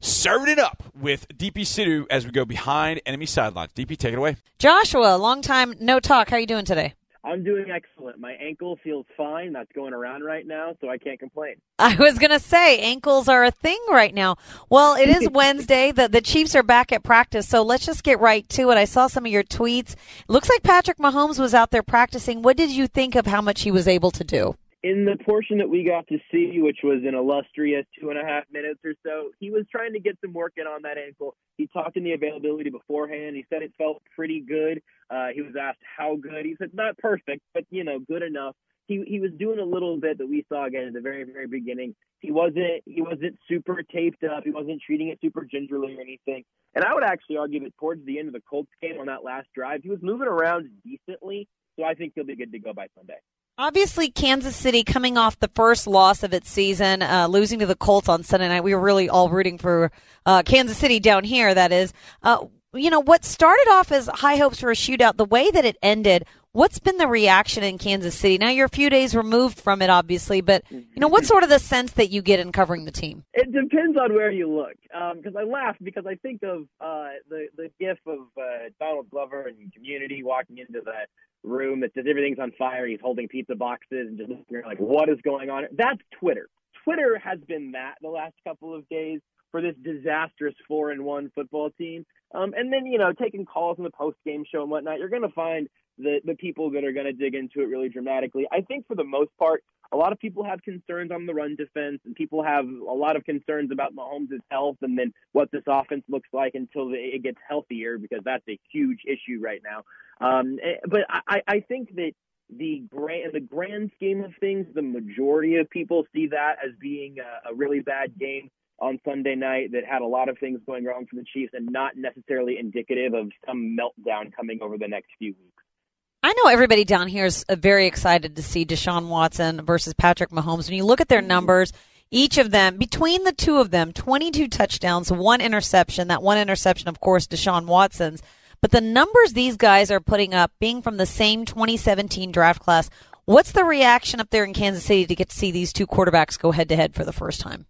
serving it up with DP Sidhu as we go behind enemy sidelines. DP, take it away. Joshua, long time no talk. How are you doing today? I'm doing excellent. My ankle feels fine. That's going around right now, so I can't complain. I was going to say ankles are a thing right now. Well, it is Wednesday. The the Chiefs are back at practice, so let's just get right to it. I saw some of your tweets. Looks like Patrick Mahomes was out there practicing. What did you think of how much he was able to do? In the portion that we got to see, which was an illustrious two and a half minutes or so, he was trying to get some work in on that ankle. He talked in the availability beforehand. He said it felt pretty good. Uh, he was asked how good. He said not perfect, but you know, good enough. He he was doing a little bit that we saw again at the very very beginning. He wasn't he wasn't super taped up. He wasn't treating it super gingerly or anything. And I would actually argue that towards the end of the Colts game on that last drive, he was moving around decently. So I think he'll be good to go by Sunday. Obviously, Kansas City coming off the first loss of its season, uh, losing to the Colts on Sunday night. We were really all rooting for uh, Kansas City down here, that is. Uh, you know, what started off as high hopes for a shootout, the way that it ended, what's been the reaction in Kansas City? Now you're a few days removed from it, obviously, but, you know, what's sort of the sense that you get in covering the team? It depends on where you look. Because um, I laugh because I think of uh, the, the gif of uh, Donald Glover and community walking into that room that says everything's on fire. He's holding pizza boxes and just like, what is going on? That's Twitter. Twitter has been that the last couple of days for this disastrous four and one football team. Um, and then you know taking calls in the post game show and whatnot, you're going to find the the people that are going to dig into it really dramatically. I think for the most part, a lot of people have concerns on the run defense, and people have a lot of concerns about Mahomes' health and then what this offense looks like until it gets healthier, because that's a huge issue right now. Um, eh, but I, I think that the grand, the grand scheme of things, the majority of people see that as being a, a really bad game on Sunday night that had a lot of things going wrong for the Chiefs and not necessarily indicative of some meltdown coming over the next few weeks. I know everybody down here is uh, very excited to see Deshaun Watson versus Patrick Mahomes. When you look at their numbers, each of them, between the two of them, 22 touchdowns, one interception. That one interception, of course, Deshaun Watson's. But the numbers these guys are putting up, being from the same 2017 draft class, what's the reaction up there in Kansas City to get to see these two quarterbacks go head to head for the first time?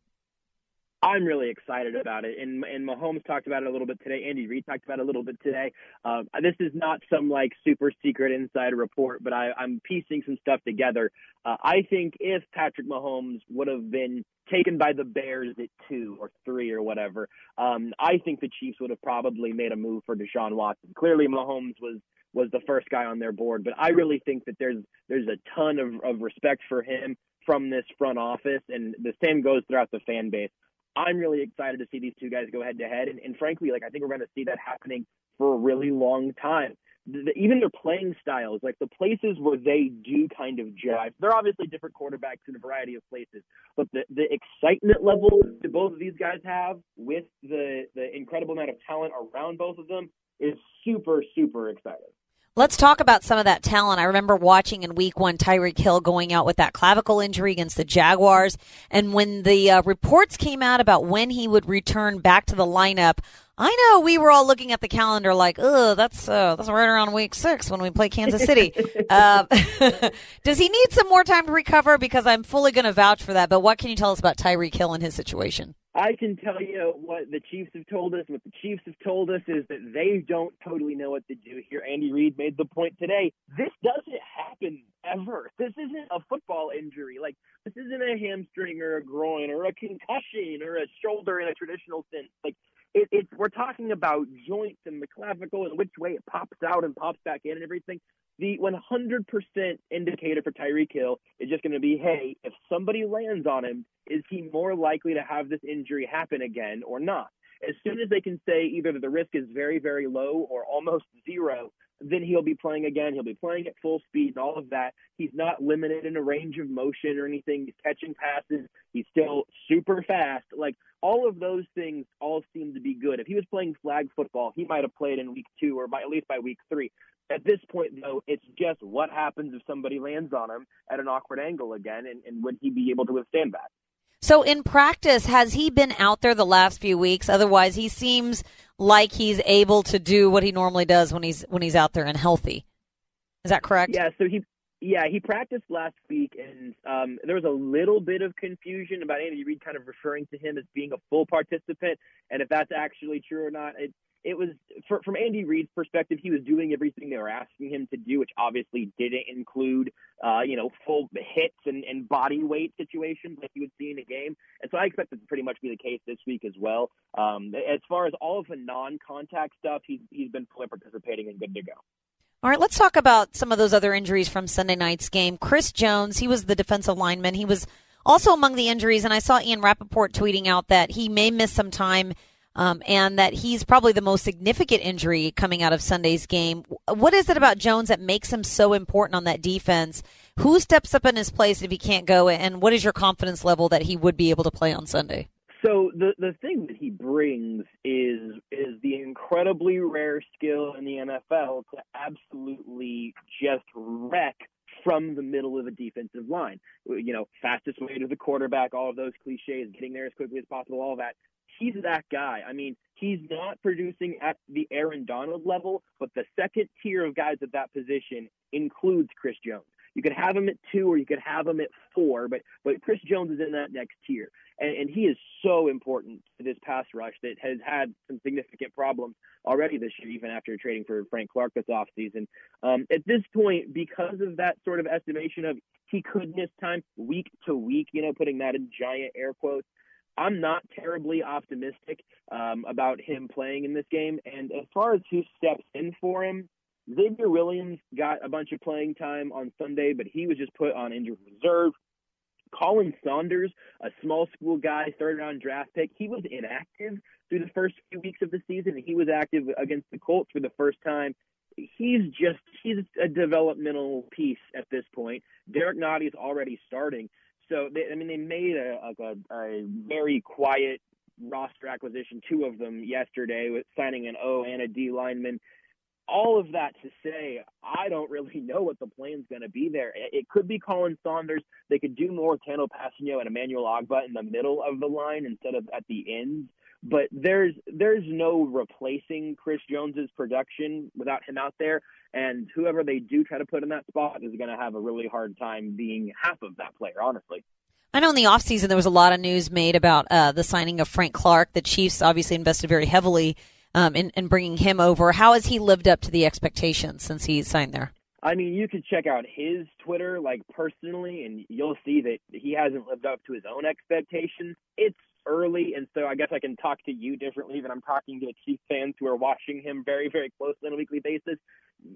I'm really excited about it. And and Mahomes talked about it a little bit today. Andy Reid talked about it a little bit today. Uh, this is not some like super secret inside report, but I, I'm piecing some stuff together. Uh, I think if Patrick Mahomes would have been taken by the Bears at two or three or whatever, um, I think the Chiefs would have probably made a move for Deshaun Watson. Clearly, Mahomes was was the first guy on their board, but I really think that there's there's a ton of, of respect for him from this front office, and the same goes throughout the fan base. I'm really excited to see these two guys go head to head, and, frankly, like I think we're going to see that happening for a really long time. The, even their playing styles, like the places where they do kind of jive. They're obviously different quarterbacks in a variety of places, but the, the excitement level that both of these guys have with the the incredible amount of talent around both of them is super super exciting. Let's talk about some of that talent. I remember watching in week one Tyreek Hill going out with that clavicle injury against the Jaguars. And when the uh, reports came out about when he would return back to the lineup, I know we were all looking at the calendar like, oh, that's uh, that's right around week six when we play Kansas City. uh, does he need some more time to recover? Because I'm fully going to vouch for that. But what can you tell us about Tyreek Hill and his situation? I can tell you what the Chiefs have told us. What the Chiefs have told us is that they don't totally know what to do here. Andy Reid made the point today. This doesn't happen ever. This isn't a football injury. Like this isn't a hamstring or a groin or a concussion or a shoulder in a traditional sense. Like it, it's we're talking about joints and the clavicle and which way it pops out and pops back in and everything the 100% indicator for Tyreek Hill is just going to be, hey, if somebody lands on him, is he more likely to have this injury happen again or not? As soon as they can say either that the risk is very, very low or almost zero, then he'll be playing again. He'll be playing at full speed and all of that. He's not limited in a range of motion or anything. He's catching passes. He's still super fast. Like all of those things all seem to be good. If he was playing flag football, he might have played in week two or by, at least by week three. At this point, though, it's just what happens if somebody lands on him at an awkward angle again, and, and would he be able to withstand that? So, in practice, has he been out there the last few weeks? Otherwise, he seems like he's able to do what he normally does when he's when he's out there and healthy. Is that correct? Yeah. So he yeah, he practiced last week, and um, there was a little bit of confusion about Andy Reid kind of referring to him as being a full participant, and if that's actually true or not. It, it was for, from Andy Reid's perspective, he was doing everything they were asking him to do, which obviously didn't include, uh, you know, full hits and, and body weight situations like you would see in a game. And so I expect that to pretty much be the case this week as well. Um, as far as all of the non-contact stuff, he's he's been fully participating and good to go. All right, let's talk about some of those other injuries from Sunday night's game. Chris Jones, he was the defensive lineman. He was also among the injuries, and I saw Ian Rapoport tweeting out that he may miss some time um, and that he's probably the most significant injury coming out of Sunday's game. What is it about Jones that makes him so important on that defense? Who steps up in his place if he can't go, and what is your confidence level that he would be able to play on Sunday? So the the thing that he brings is is the incredibly rare skill in the NFL to absolutely just wreck from the middle of a defensive line. You know, fastest way to the quarterback, all of those cliches, getting there as quickly as possible, all that. He's that guy. I mean, he's not producing at the Aaron Donald level, but the second tier of guys at that position includes Chris Jones. You could have him at two or you could have him at four, but but Chris Jones is in that next tier, and, and he is so important to this pass rush that has had some significant problems already this year, even after trading for Frank Clark this offseason. Um, at this point, because of that sort of estimation of he could miss time week to week, you know, putting that in giant air quotes. I'm not terribly optimistic um, about him playing in this game. And as far as who steps in for him, Xavier Williams got a bunch of playing time on Sunday, but he was just put on injured reserve. Khalen Saunders, a small school guy, third round draft pick, he was inactive through the first few weeks of the season. He was active against the Colts for the first time. He's just he's a developmental piece at this point. Derrick Nnadi is already starting. So they, I mean, they made a, a, a very quiet roster acquisition, two of them yesterday, with signing an O and a D lineman. All of that to say, I don't really know what the plan's going to be there. It could be Khalen Saunders. They could do more Tanoh Kpassagnon and Emmanuel Ogbah in the middle of the line instead of at the ends. But there's there's no replacing Chris Jones's production without him out there. And whoever they do try to put in that spot is going to have a really hard time being half of that player, honestly. I know in the offseason there was a lot of news made about uh, the signing of Frank Clark. The Chiefs obviously invested very heavily um, in, in bringing him over. How has he lived up to the expectations since he signed there? I mean, you can check out his Twitter, like personally, and you'll see that he hasn't lived up to his own expectations. It's early, and so I guess I can talk to you differently than I'm talking to the Chiefs fans who are watching him very, very closely on a weekly basis.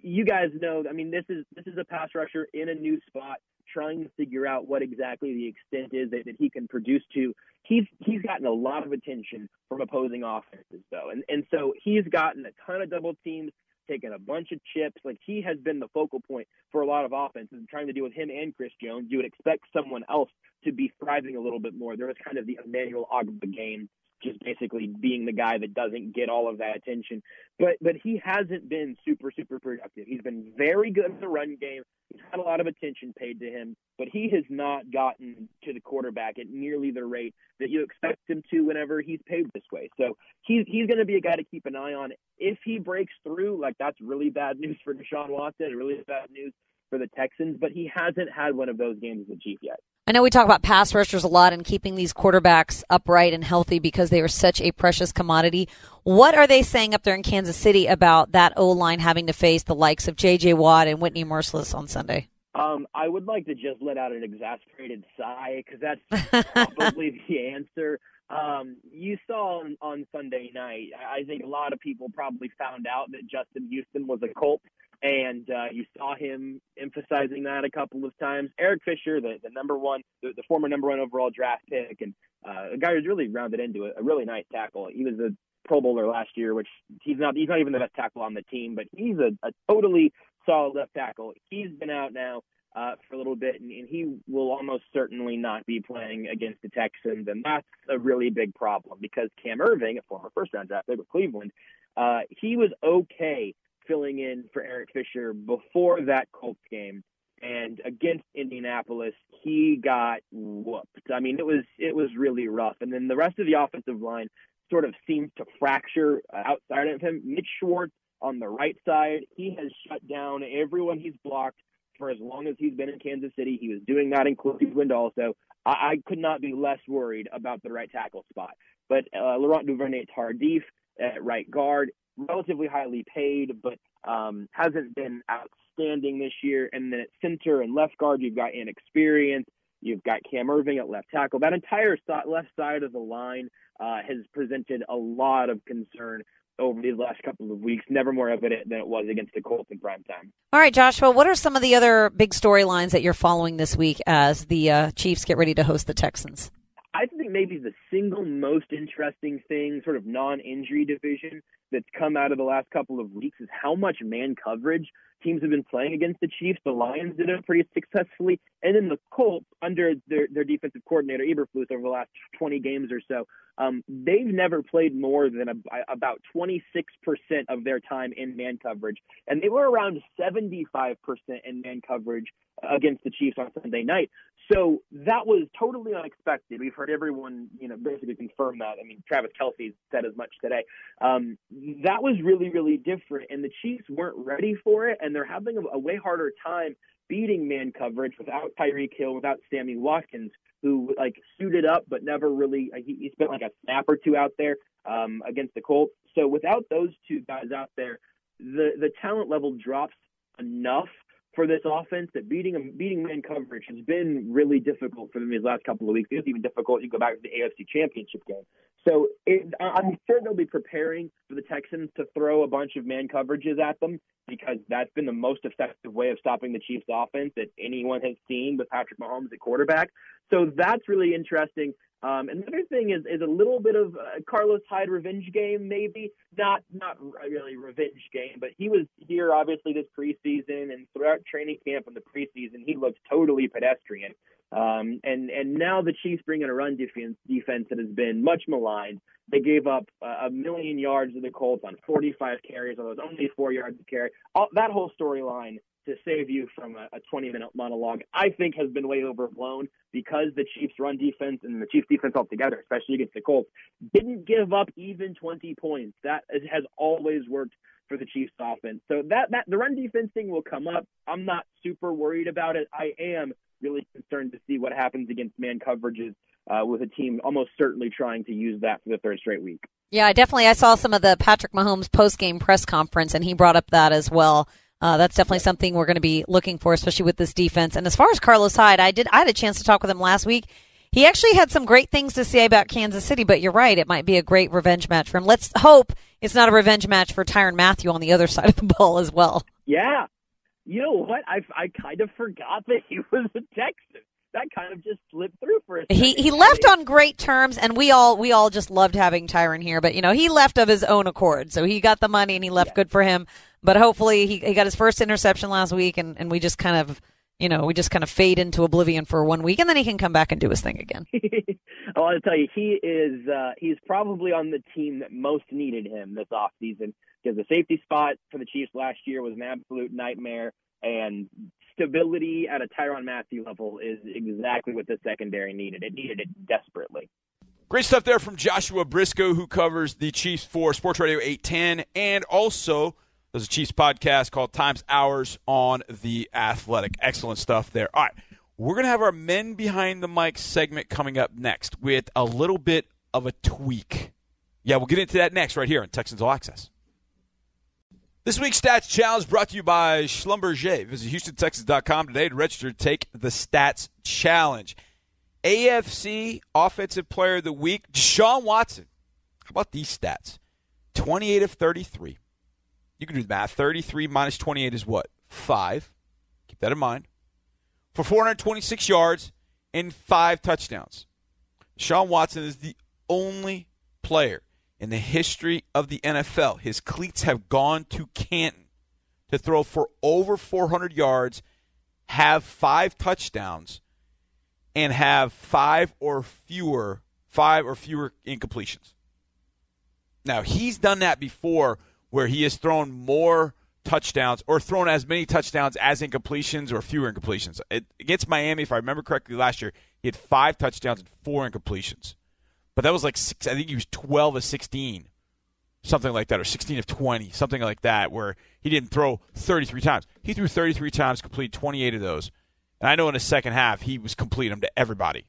You guys know, I mean, this is this is a pass rusher in a new spot, trying to figure out what exactly the extent is that, that he can produce to. He's he's gotten a lot of attention from opposing offenses, though, and and so he's gotten a ton of double teams taken a bunch of chips. Like he has been the focal point for a lot of offenses And trying to deal with him and Chris Jones. You would expect someone else to be thriving a little bit more. There was kind of the Emmanuel Ogbah game just basically being the guy that doesn't get all of that attention. But but he hasn't been super super productive. He's been very good in the run game. He's had a lot of attention paid to him, but he has not gotten to the quarterback at nearly the rate that you expect him to whenever he's paid this way. So he's he's going to be a guy to keep an eye on. If he breaks through, like that's really bad news for Deshaun Watson, really bad news for the Texans. But he hasn't had one of those games as a Chief yet. I know we talk about pass rushers a lot and keeping these quarterbacks upright and healthy because they are such a precious commodity. What are they saying up there in Kansas City about that O line having to face the likes of J.J. Watt and Whitney Mercilus on Sunday? Um, I would like to just let out an exasperated sigh because that's probably the answer. Um, you saw on, on Sunday night, I think a lot of people probably found out that Justin Houston was a Colt and uh, you saw him emphasizing that a couple of times. Eric Fisher, the, the number one, the, the former number one overall draft pick, and uh, a guy who's really rounded into a, a really nice tackle. He was a Pro Bowler last year, which he's not. He's not even the best tackle on the team, but he's a, a totally solid left tackle. He's been out now uh, for a little bit, and, and he will almost certainly not be playing against the Texans, and that's a really big problem because Cam Erving, a former first round draft pick with Cleveland, uh, he was okay filling in for Eric Fisher before that Colts game. And against Indianapolis, he got whooped. I mean, it was it was really rough. And then the rest of the offensive line sort of seems to fracture outside of him. Mitch Schwartz on the right side, he has shut down everyone he's blocked for as long as he's been in Kansas City. He was doing that in Cleveland also. I, I could not be less worried about the right tackle spot. But uh, Laurent Duvernay Tardif at right guard relatively highly paid, but um, hasn't been outstanding this year. And then at center and left guard, you've got inexperience. You've got Cam Erving at left tackle. That entire left side of the line uh, has presented a lot of concern over these last couple of weeks. Never more evident than it was against the Colts in prime time. All right, Joshua, what are some of the other big storylines that you're following this week as the uh, Chiefs get ready to host the Texans? Think maybe the single most interesting thing, sort of non injury division, that's come out of the last couple of weeks is how much man coverage teams have been playing against the Chiefs. The Lions did it pretty successfully, and then the Colts under their their defensive coordinator Eberflus over the last 20 games or so, um, they've never played more than a, about 26% of their time in man coverage, and they were around 75% in man coverage against the Chiefs on Sunday night. So that was totally unexpected. We've heard everyone, you know, basically confirm that. I mean, Travis Kelce said as much today. Um, that was really, really different, and the Chiefs weren't ready for it, and they're having a, a way harder time beating man coverage without Tyreek Hill, without Sammy Watkins, who like suited up but never really he, he spent like a snap or two out there um, against the Colts. So without those two guys out there, the the talent level drops enough for this offense that beating beating man coverage has been really difficult for them these last couple of weeks. It was even difficult. You go back to the AFC Championship game. So it, I'm sure they'll be preparing for the Texans to throw a bunch of man coverages at them because that's been the most effective way of stopping the Chiefs' offense that anyone has seen with Patrick Mahomes at quarterback. So that's really interesting. Um, another thing is is a little bit of Carlos Hyde revenge game, maybe not not really revenge game, but he was here obviously this preseason and throughout training camp and the preseason he looked totally pedestrian. Um, and and now the Chiefs bring in a run defense defense that has been much maligned. They gave up uh, a million yards to the Colts on 45 carries, although it was only four yards to carry. All, that whole storyline to save you from a, a 20 minute monologue, I think has been way overblown because the Chiefs run defense and the Chiefs defense altogether, especially against the Colts, didn't give up even 20 points. That has always worked for the Chiefs offense. So that, that the run defense thing will come up. I'm not super worried about it. I am really concerned to see what happens against man coverages uh, with a team almost certainly trying to use that for the third straight week. Yeah, definitely. I saw some of the Patrick Mahomes post game press conference, and he brought up that as well. Uh, that's definitely something we're going to be looking for, especially with this defense. And as far as Carlos Hyde, I did I had a chance to talk with him last week. He actually had some great things to say about Kansas City, but you're right, it might be a great revenge match for him. Let's hope it's not a revenge match for Tyrann Mathieu on the other side of the ball as well. Yeah. You know what? I I kind of forgot that he was a Texan that kind of just slipped through for us. He he left on great terms, and we all we all just loved having Tyrann here. But you know, he left of his own accord, so he got the money and he left. Yeah. Good for him. But hopefully, he he got his first interception last week, and and we just kind of. You know, we just kind of fade into oblivion for one week, and then he can come back and do his thing again. I want to tell you, he is uh, he's probably on the team that most needed him this off season because the safety spot for the Chiefs last year was an absolute nightmare, and stability at a Tyrann Mathieu level is exactly what the secondary needed. It needed it desperately. Great stuff there from Joshua Brisco, who covers the Chiefs for Sports Radio 810 and also does a Chiefs podcast called Times Hours on the Athletic. Excellent stuff there. All right. We're going to have our Men Behind the Mic segment coming up next with a little bit of a tweak. Yeah, we'll get into that next right here on Texans All Access. This week's Stats Challenge brought to you by Schlumberger. Visit HoustonTexans.com today to register to take the Stats Challenge. AFC Offensive Player of the Week, Deshaun Watson. How about these stats? 28 of 33. You can do the math. 33 minus 28 is what? 5. Keep that in mind. For 426 yards and 5 touchdowns. Sean Watson is the only player in the history of the NFL. His cleats have gone to Canton to throw for over 400 yards, have five touchdowns, and have five or fewer five or fewer incompletions. Now he's done that before, where he has thrown more touchdowns or thrown as many touchdowns as incompletions or fewer incompletions. It, against Miami, if I remember correctly, last year he had five touchdowns and four incompletions. But that was like six, I think he was 12 of 16, something like that, or 16 of 20, something like that, where he didn't throw 33 times. He threw 33 times, completed 28 of those. And I know in the second half he was completing them to everybody.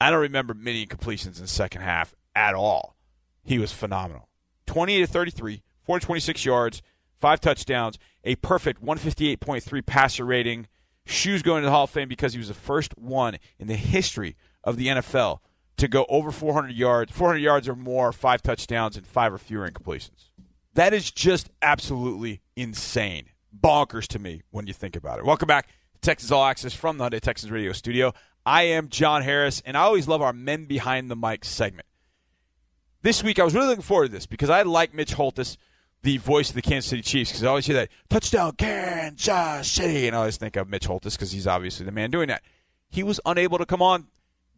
I don't remember many completions in the second half at all. He was phenomenal. 28 of 33, 426 yards, five touchdowns, a perfect 158.3 passer rating. Shoes going to the Hall of Fame because he was the first one in the history of the NFL to go over 400 yards, 400 yards or more, five touchdowns, and five or fewer incompletions. That is just absolutely insane. Bonkers to me when you think about it. Welcome back to Texans All Access from the Hyundai Texans Radio Studio. I am John Harris, and I always love our Men Behind the Mic segment. This week, I was really looking forward to this because I like Mitch Holthus, the voice of the Kansas City Chiefs, because I always hear that touchdown Kansas City, and I always think of Mitch Holthus because he's obviously the man doing that. He was unable to come on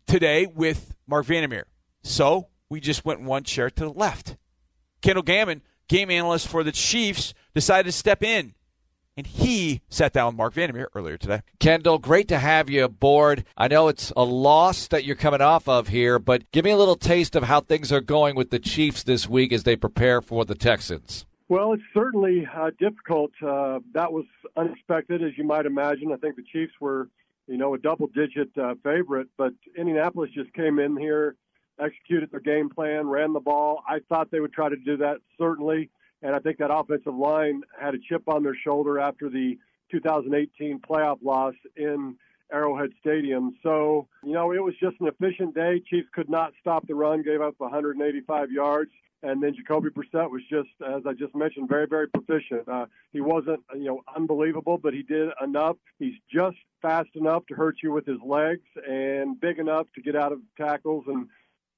today with Marc Vandermeer. So we just went one chair to the left. Kendall Gammon, game analyst for the Chiefs, decided to step in. And he sat down with Marc Vandermeer earlier today. Kendall, great to have you aboard. I know it's a loss that you're coming off of here, but give me a little taste of how things are going with the Chiefs this week as they prepare for the Texans. Well, it's certainly uh, difficult. Uh, that was unexpected, as you might imagine. I think the Chiefs were, you know, a double-digit uh, favorite, but Indianapolis just came in here, executed their game plan, ran the ball. I thought they would try to do that certainly, and I think that offensive line had a chip on their shoulder after the 2018 playoff loss in Arrowhead Stadium. So, you know, it was just an efficient day. Chiefs could not stop the run, gave up 185 yards. And then Jacoby Brissett was just, as I just mentioned, very, very proficient. Uh, he wasn't, you know, unbelievable, but he did enough. He's just fast enough to hurt you with his legs and big enough to get out of tackles and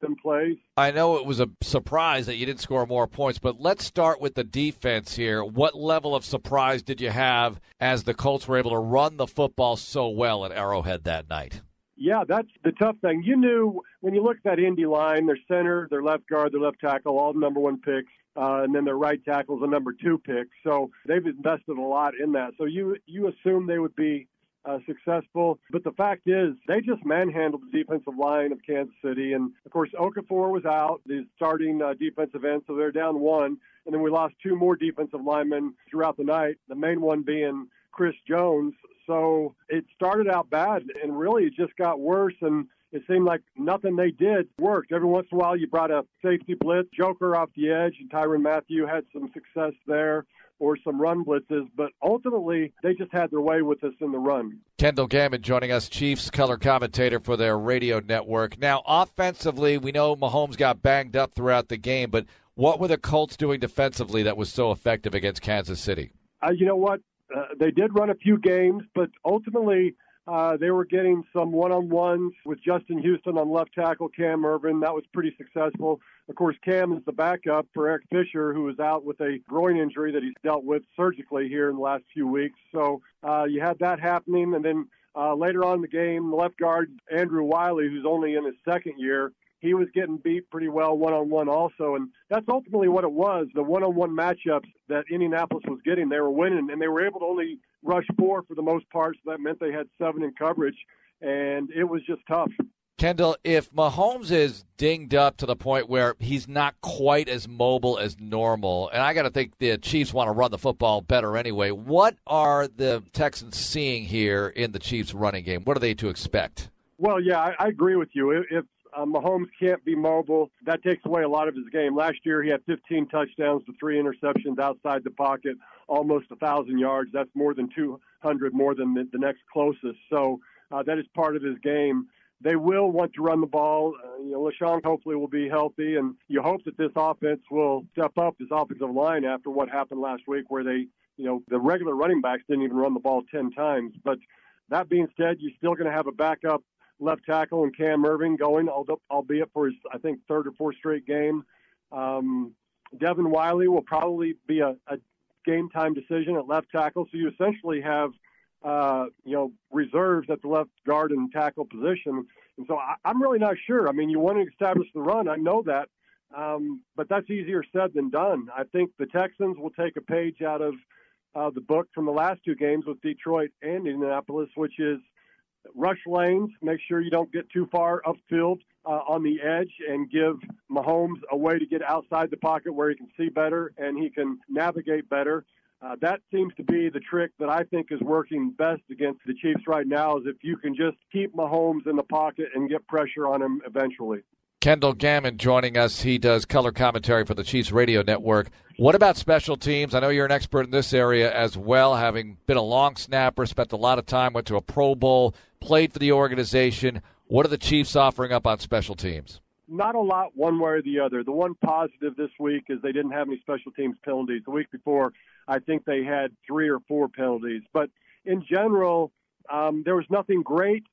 them plays. I know it was a surprise that you didn't score more points, but let's start with the defense here. What level of surprise did you have as the Colts were able to run the football so well at Arrowhead that night? Yeah, that's the tough thing. You knew when you look at that Indy line, their center, their left guard, their left tackle, all the number one picks, uh, and then their right tackle's a number two pick. So they've invested a lot in that. So you you assume they would be uh, successful. But the fact is, they just manhandled the defensive line of Kansas City. And of course, Okafor was out, the starting uh, defensive end, so they're down one. And then we lost two more defensive linemen throughout the night, the main one being Chris Jones. So it started out bad, and really it just got worse. And it seemed like nothing they did worked. Every once in a while, you brought a safety blitz, Joker off the edge, and Tyrann Mathieu had some success there or some run blitzes, but ultimately they just had their way with us in the run. Kendall Gammon joining us, Chiefs color commentator for their radio network. Now, offensively, we know Mahomes got banged up throughout the game, but what were the Colts doing defensively that was so effective against Kansas City? Uh, you know what? Uh, they did run a few games, but ultimately uh, they were getting some one-on-ones with Justin Houston on left tackle, Cam Erving. That was pretty successful. Of course, Cam is the backup for Eric Fisher, who is out with a groin injury that he's dealt with surgically here in the last few weeks. So uh, you had that happening, and then uh, later on in the game, left guard Andrew Wylie, who's only in his second year, he was getting beat pretty well one on one also. And that's ultimately what it was the one on one matchups that Indianapolis was getting. They were winning, and they were able to only rush four for the most part. So that meant they had seven in coverage, and it was just tough. Kendall, if Mahomes is dinged up to the point where he's not quite as mobile as normal, and I got to think the Chiefs want to run the football better anyway, what are the Texans seeing here in the Chiefs' running game? What are they to expect? Well, yeah, I, I agree with you. If uh, Mahomes can't be mobile. That takes away a lot of his game. Last year, he had 15 touchdowns to three interceptions outside the pocket, almost a thousand yards. That's more than 200 more than the, the next closest. So uh, that is part of his game. They will want to run the ball. Uh, you know, LeSean hopefully will be healthy, and you hope that this offense will step up this offensive line after what happened last week, where they, you know, the regular running backs didn't even run the ball 10 times. But that being said, you're still going to have a backup left tackle and Cam Erving going, albeit for his, I think, third or fourth straight game. Um, Devin Wiley will probably be a, a game time decision at left tackle. So you essentially have, uh, you know, reserves at the left guard and tackle position. And so I, I'm really not sure. I mean, you want to establish the run. I know that. Um, but that's easier said than done. I think the Texans will take a page out of uh, the book from the last two games with Detroit and Indianapolis, which is rush lanes, make sure you don't get too far upfield uh, on the edge, and give Mahomes a way to get outside the pocket where he can see better and he can navigate better. Uh, that seems to be the trick that I think is working best against the Chiefs right now. Is if you can just keep Mahomes in the pocket and get pressure on him eventually. Kendall Gammon joining us. He does color commentary for the Chiefs Radio Network. What about special teams? I know you're an expert in this area as well, having been a long snapper, spent a lot of time, went to a Pro Bowl, played for the organization. What are the Chiefs offering up on special teams? Not a lot, one way or the other. The one positive this week is they didn't have any special teams penalties. The week before, I think they had three or four penalties. But in general, um, there was nothing great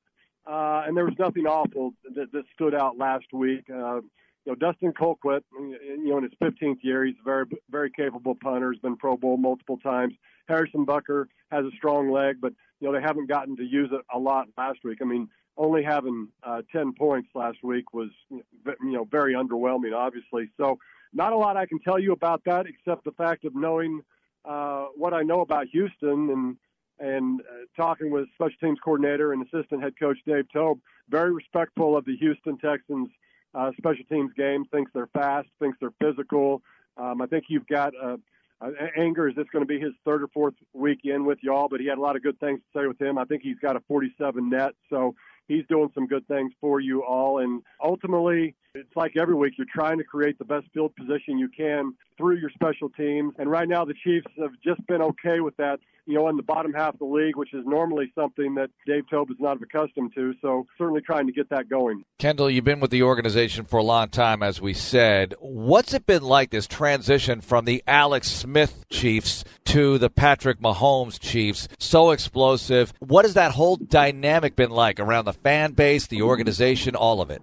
uh, and there was nothing awful that, that stood out last week. Uh, you know, Dustin Colquitt, you know, in his 15th year, he's a very, very capable punter. He's been Pro Bowl multiple times. Harrison Butker has a strong leg, but you know they haven't gotten to use it a lot last week. I mean, only having uh, 10 points last week was, you know, very underwhelming, obviously. So, not a lot I can tell you about that, except the fact of knowing uh, what I know about Houston and and uh, talking with special teams coordinator and assistant head coach Dave Toub, very respectful of the Houston Texans uh, special teams game. Thinks they're fast, thinks they're physical. Um, I think you've got a, uh, Anger is this going to be his third or fourth week in with y'all, but he had a lot of good things to say with him. I think he's got a 47 net, so he's doing some good things for you all. And ultimately, it's like every week you're trying to create the best field position you can through your special teams. And right now, the Chiefs have just been okay with that. You know, in the bottom half of the league, which is normally something that Dave Toub is not accustomed to. So certainly trying to get that going. Kendall, you've been with the organization for a long time, as we said. What's it been like this transition from the Alex Smith Chiefs to the Patrick Mahomes Chiefs? So explosive. What has that whole dynamic been like around the fan base, the organization, all of it?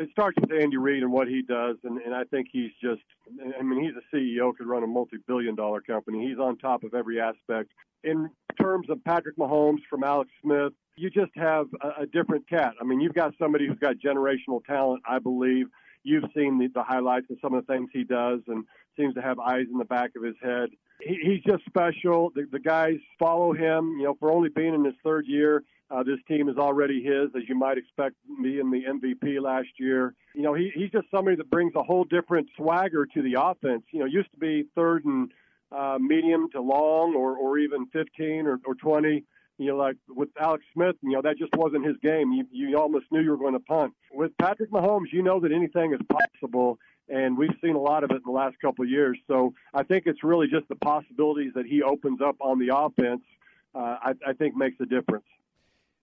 It starts with Andy Reid and what he does, and, and I think he's just, I mean, he's a CEO, could run a multi-billion dollar company. He's on top of every aspect. In terms of Patrick Mahomes from Alex Smith, you just have a, a different cat. I mean, you've got somebody who's got generational talent, I believe. You've seen the, the highlights of some of the things he does and seems to have eyes in the back of his head. He, he's just special. The, the guys follow him, you know, for only being in his third year uh, this team is already his, as you might expect, me and the MVP last year. You know, he, he's just somebody that brings a whole different swagger to the offense. You know, used to be third and uh, medium to long or, or even 15 or, or 20. You know, like with Alex Smith, you know, that just wasn't his game. You, you almost knew you were going to punt. With Patrick Mahomes, you know that anything is possible and we've seen a lot of it in the last couple of years. So I think it's really just the possibilities that he opens up on the offense. Uh, I, I think makes a difference.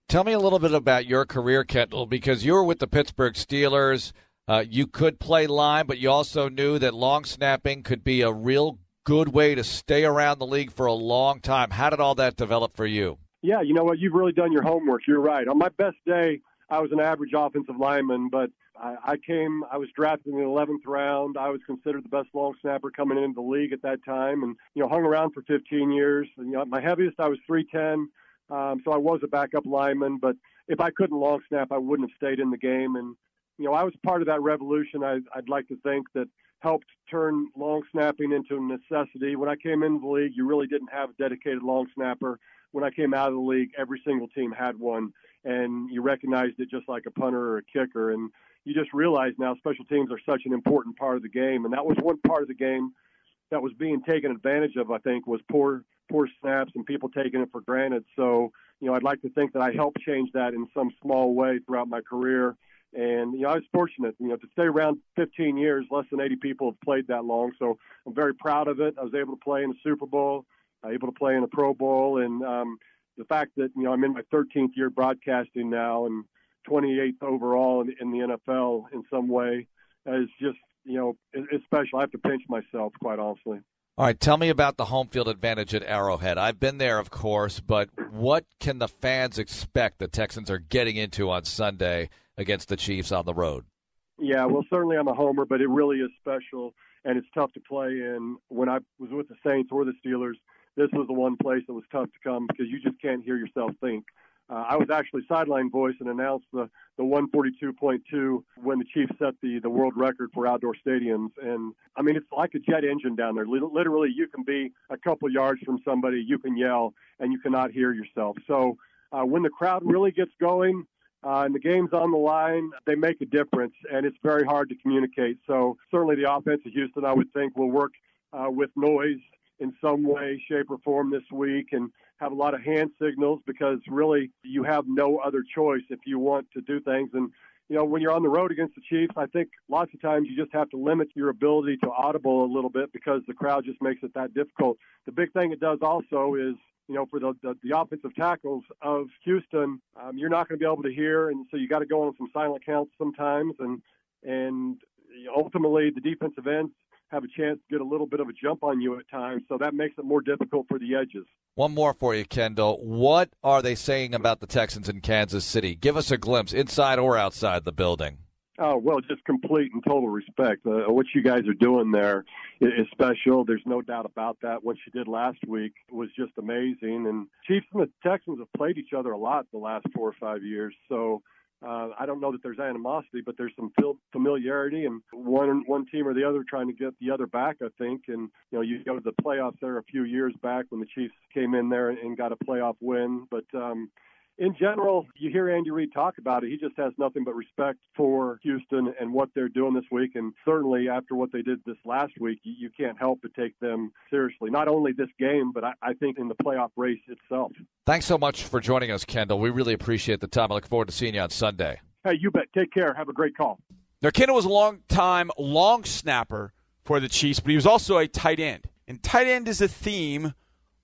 Tell me a little bit about your career, Kendall, because you were with the Pittsburgh Steelers. Uh, you could play line, but you also knew that long snapping could be a real good way to stay around the league for a long time. How did all that develop for you? Yeah, you know what? You've really done your homework. You're right. On my best day, I was an average offensive lineman, but I, I came, I was drafted in the 11th round. I was considered the best long snapper coming into the league at that time and, you know, hung around for 15 years. And, you know, my heaviest, I was 310. Um, so I was a backup lineman, but if I couldn't long snap, I wouldn't have stayed in the game. And you know, I was part of that revolution. I, I'd like to think that helped turn long snapping into a necessity. When I came into the league, you really didn't have a dedicated long snapper. When I came out of the league, every single team had one, and you recognized it just like a punter or a kicker. And you just realize now special teams are such an important part of the game, and that was one part of the game that was being taken advantage of. I think was poor poor snaps and people taking it for granted. So, you know, I'd like to think that I helped change that in some small way throughout my career. And, you know, I was fortunate, you know, to stay around 15 years. Less than 80 people have played that long. So I'm very proud of it. I was able to play in the Super Bowl, uh, able to play in a Pro Bowl. And um, the fact that, you know, I'm in my 13th year broadcasting now and 28th overall in, in the NFL in some way is just, you know, it's special. I have to pinch myself, quite honestly. All right, tell me about the home field advantage at Arrowhead. I've been there, of course, but what can the fans expect the Texans are getting into on Sunday against the Chiefs on the road? Yeah, well, certainly I'm a homer, but it really is special, and it's tough to play in. When I was with the Saints or the Steelers, this was the one place that was tough to come because you just can't hear yourself think. Uh, I was actually sideline voice and announced the, the 142.2 when the Chiefs set the, the world record for outdoor stadiums. And I mean, it's like a jet engine down there. Literally, you can be a couple yards from somebody, you can yell, and you cannot hear yourself. So uh, when the crowd really gets going, uh, and the game's on the line, they make a difference, and it's very hard to communicate. So certainly the offense of Houston, I would think, will work uh, with noise in some way, shape, or form this week, and have a lot of hand signals because really you have no other choice if you want to do things. And, you know, when you're on the road against the Chiefs, I think lots of times you just have to limit your ability to audible a little bit because the crowd just makes it that difficult. The big thing it does also is you know, for the, the, the offensive tackles of Houston, um, you're not going to be able to hear, and so you got to go on some silent counts sometimes, and and ultimately the defensive ends have a chance to get a little bit of a jump on you at times. So that makes it more difficult for the edges. One more for you, Kendall. What are they saying about the Texans in Kansas City? Give us a glimpse, inside or outside the building. Oh well, just complete and total respect. Uh, what you guys are doing there is special. There's no doubt about that. What you did last week was just amazing. And Chiefs and the Texans have played each other a lot the last four or five years. So uh, I don't know that there's animosity, but there's some familiarity, and one one team or the other trying to get the other back. I think, and you know, you go to the playoffs there a few years back when the Chiefs came in there and, got a playoff win. But um, in general, you hear Andy Reid talk about it. He just has nothing but respect for Houston and what they're doing this week. And certainly after what they did this last week, you, you can't help but take them seriously. Not only this game, but I, I think in the playoff race itself. Thanks so much for joining us, Kendall. We really appreciate the time. I look forward to seeing you on Sunday. Hey, you bet. Take care. Have a great call. Now, Kendall was a long time long snapper for the Chiefs, but he was also a tight end. And tight end is a theme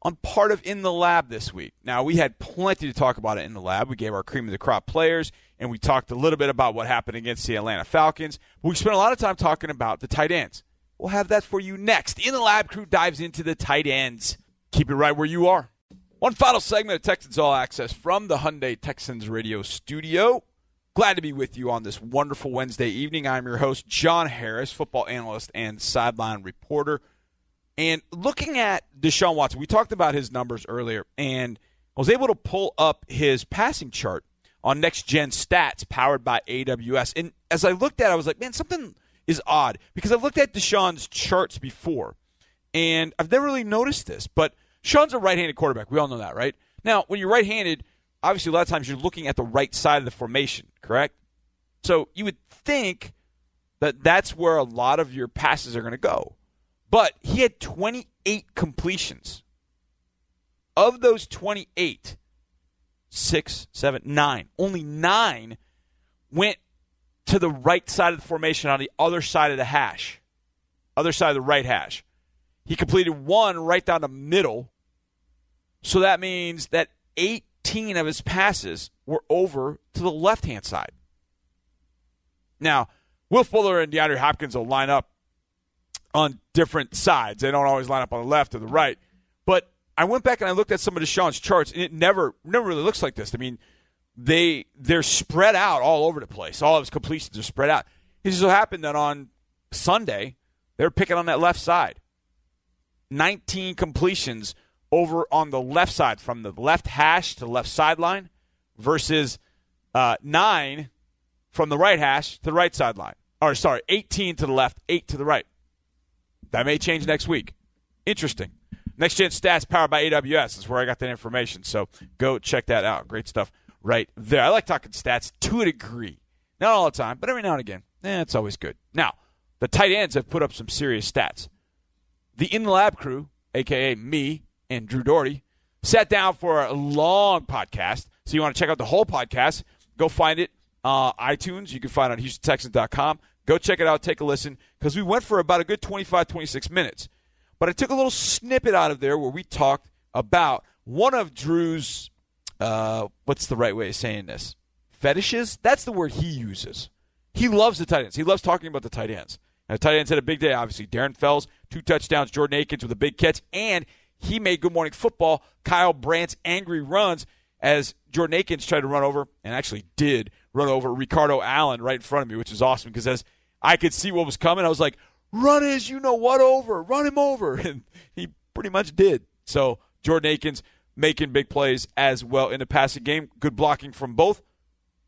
on part of In the Lab this week. Now, we had plenty to talk about it in the lab. We gave our cream of the crop players, and we talked a little bit about what happened against the Atlanta Falcons. We spent a lot of time talking about the tight ends. We'll have that for you next. In the Lab crew dives into the tight ends. Keep it right where you are. One final segment of Texans All Access from the Hyundai Texans radio studio. Glad to be with you on this wonderful Wednesday evening. I'm your host, John Harris, football analyst and sideline reporter. And looking at Deshaun Watson, we talked about his numbers earlier, and I was able to pull up his passing chart on Next Gen Stats powered by AWS. And as I looked at it, I was like, man, something is odd because I've looked at Deshaun's charts before, and I've never really noticed this. But Sean's a right handed quarterback. We all know that, right? Now, when you're right handed, obviously a lot of times you're looking at the right side of the formation, correct? So you would think that that's where a lot of your passes are going to go. But he had 28 completions. Of those 28, six, seven, nine, only nine went to the right side of the formation on the other side of the hash, other side of the right hash. He completed one right down the middle. So that means that 18 of his passes were over to the left hand side. Now, Will Fuller and DeAndre Hopkins will line up on different sides. They don't always line up on the left or the right. But I went back and I looked at some of Deshaun's charts, and it never never really looks like this. I mean, they they're spread out all over the place. All of his completions are spread out. It just so happened that on Sunday they were picking on that left side. 19 completions over on the left side from the left hash to the left sideline versus uh, nine from the right hash to the right sideline. Or sorry, 18 to the left, eight to the right. That may change next week. Interesting. Next Gen Stats powered by AWS is where I got that information. So go check that out. Great stuff right there. I like talking stats to a degree. Not all the time, but every now and again. Eh, it's always good. Now, the tight ends have put up some serious stats. The In the Lab crew, aka me and Drew Doherty, sat down for a long podcast. So you want to check out the whole podcast, go find it uh, iTunes. You can find it on HoustonTexans.com. Go check it out. Take a listen because we went for about a good 25, 26 minutes. But I took a little snippet out of there where we talked about one of Drew's, uh, what's the right way of saying this? Fetishes? That's the word he uses. He loves the tight ends. He loves talking about the tight ends. And the tight ends had a big day, obviously. Darren Fells, two touchdowns. Jordan Akins with a big catch. And he made Good Morning Football Kyle Brandt's angry runs as Jordan Akins tried to run over, and actually did run over Ricardo Allen right in front of me, which is awesome because as I could see what was coming, I was like, run his you know what over, run him over. And he pretty much did. So Jordan Akins making big plays as well in the passing game. Good blocking from both.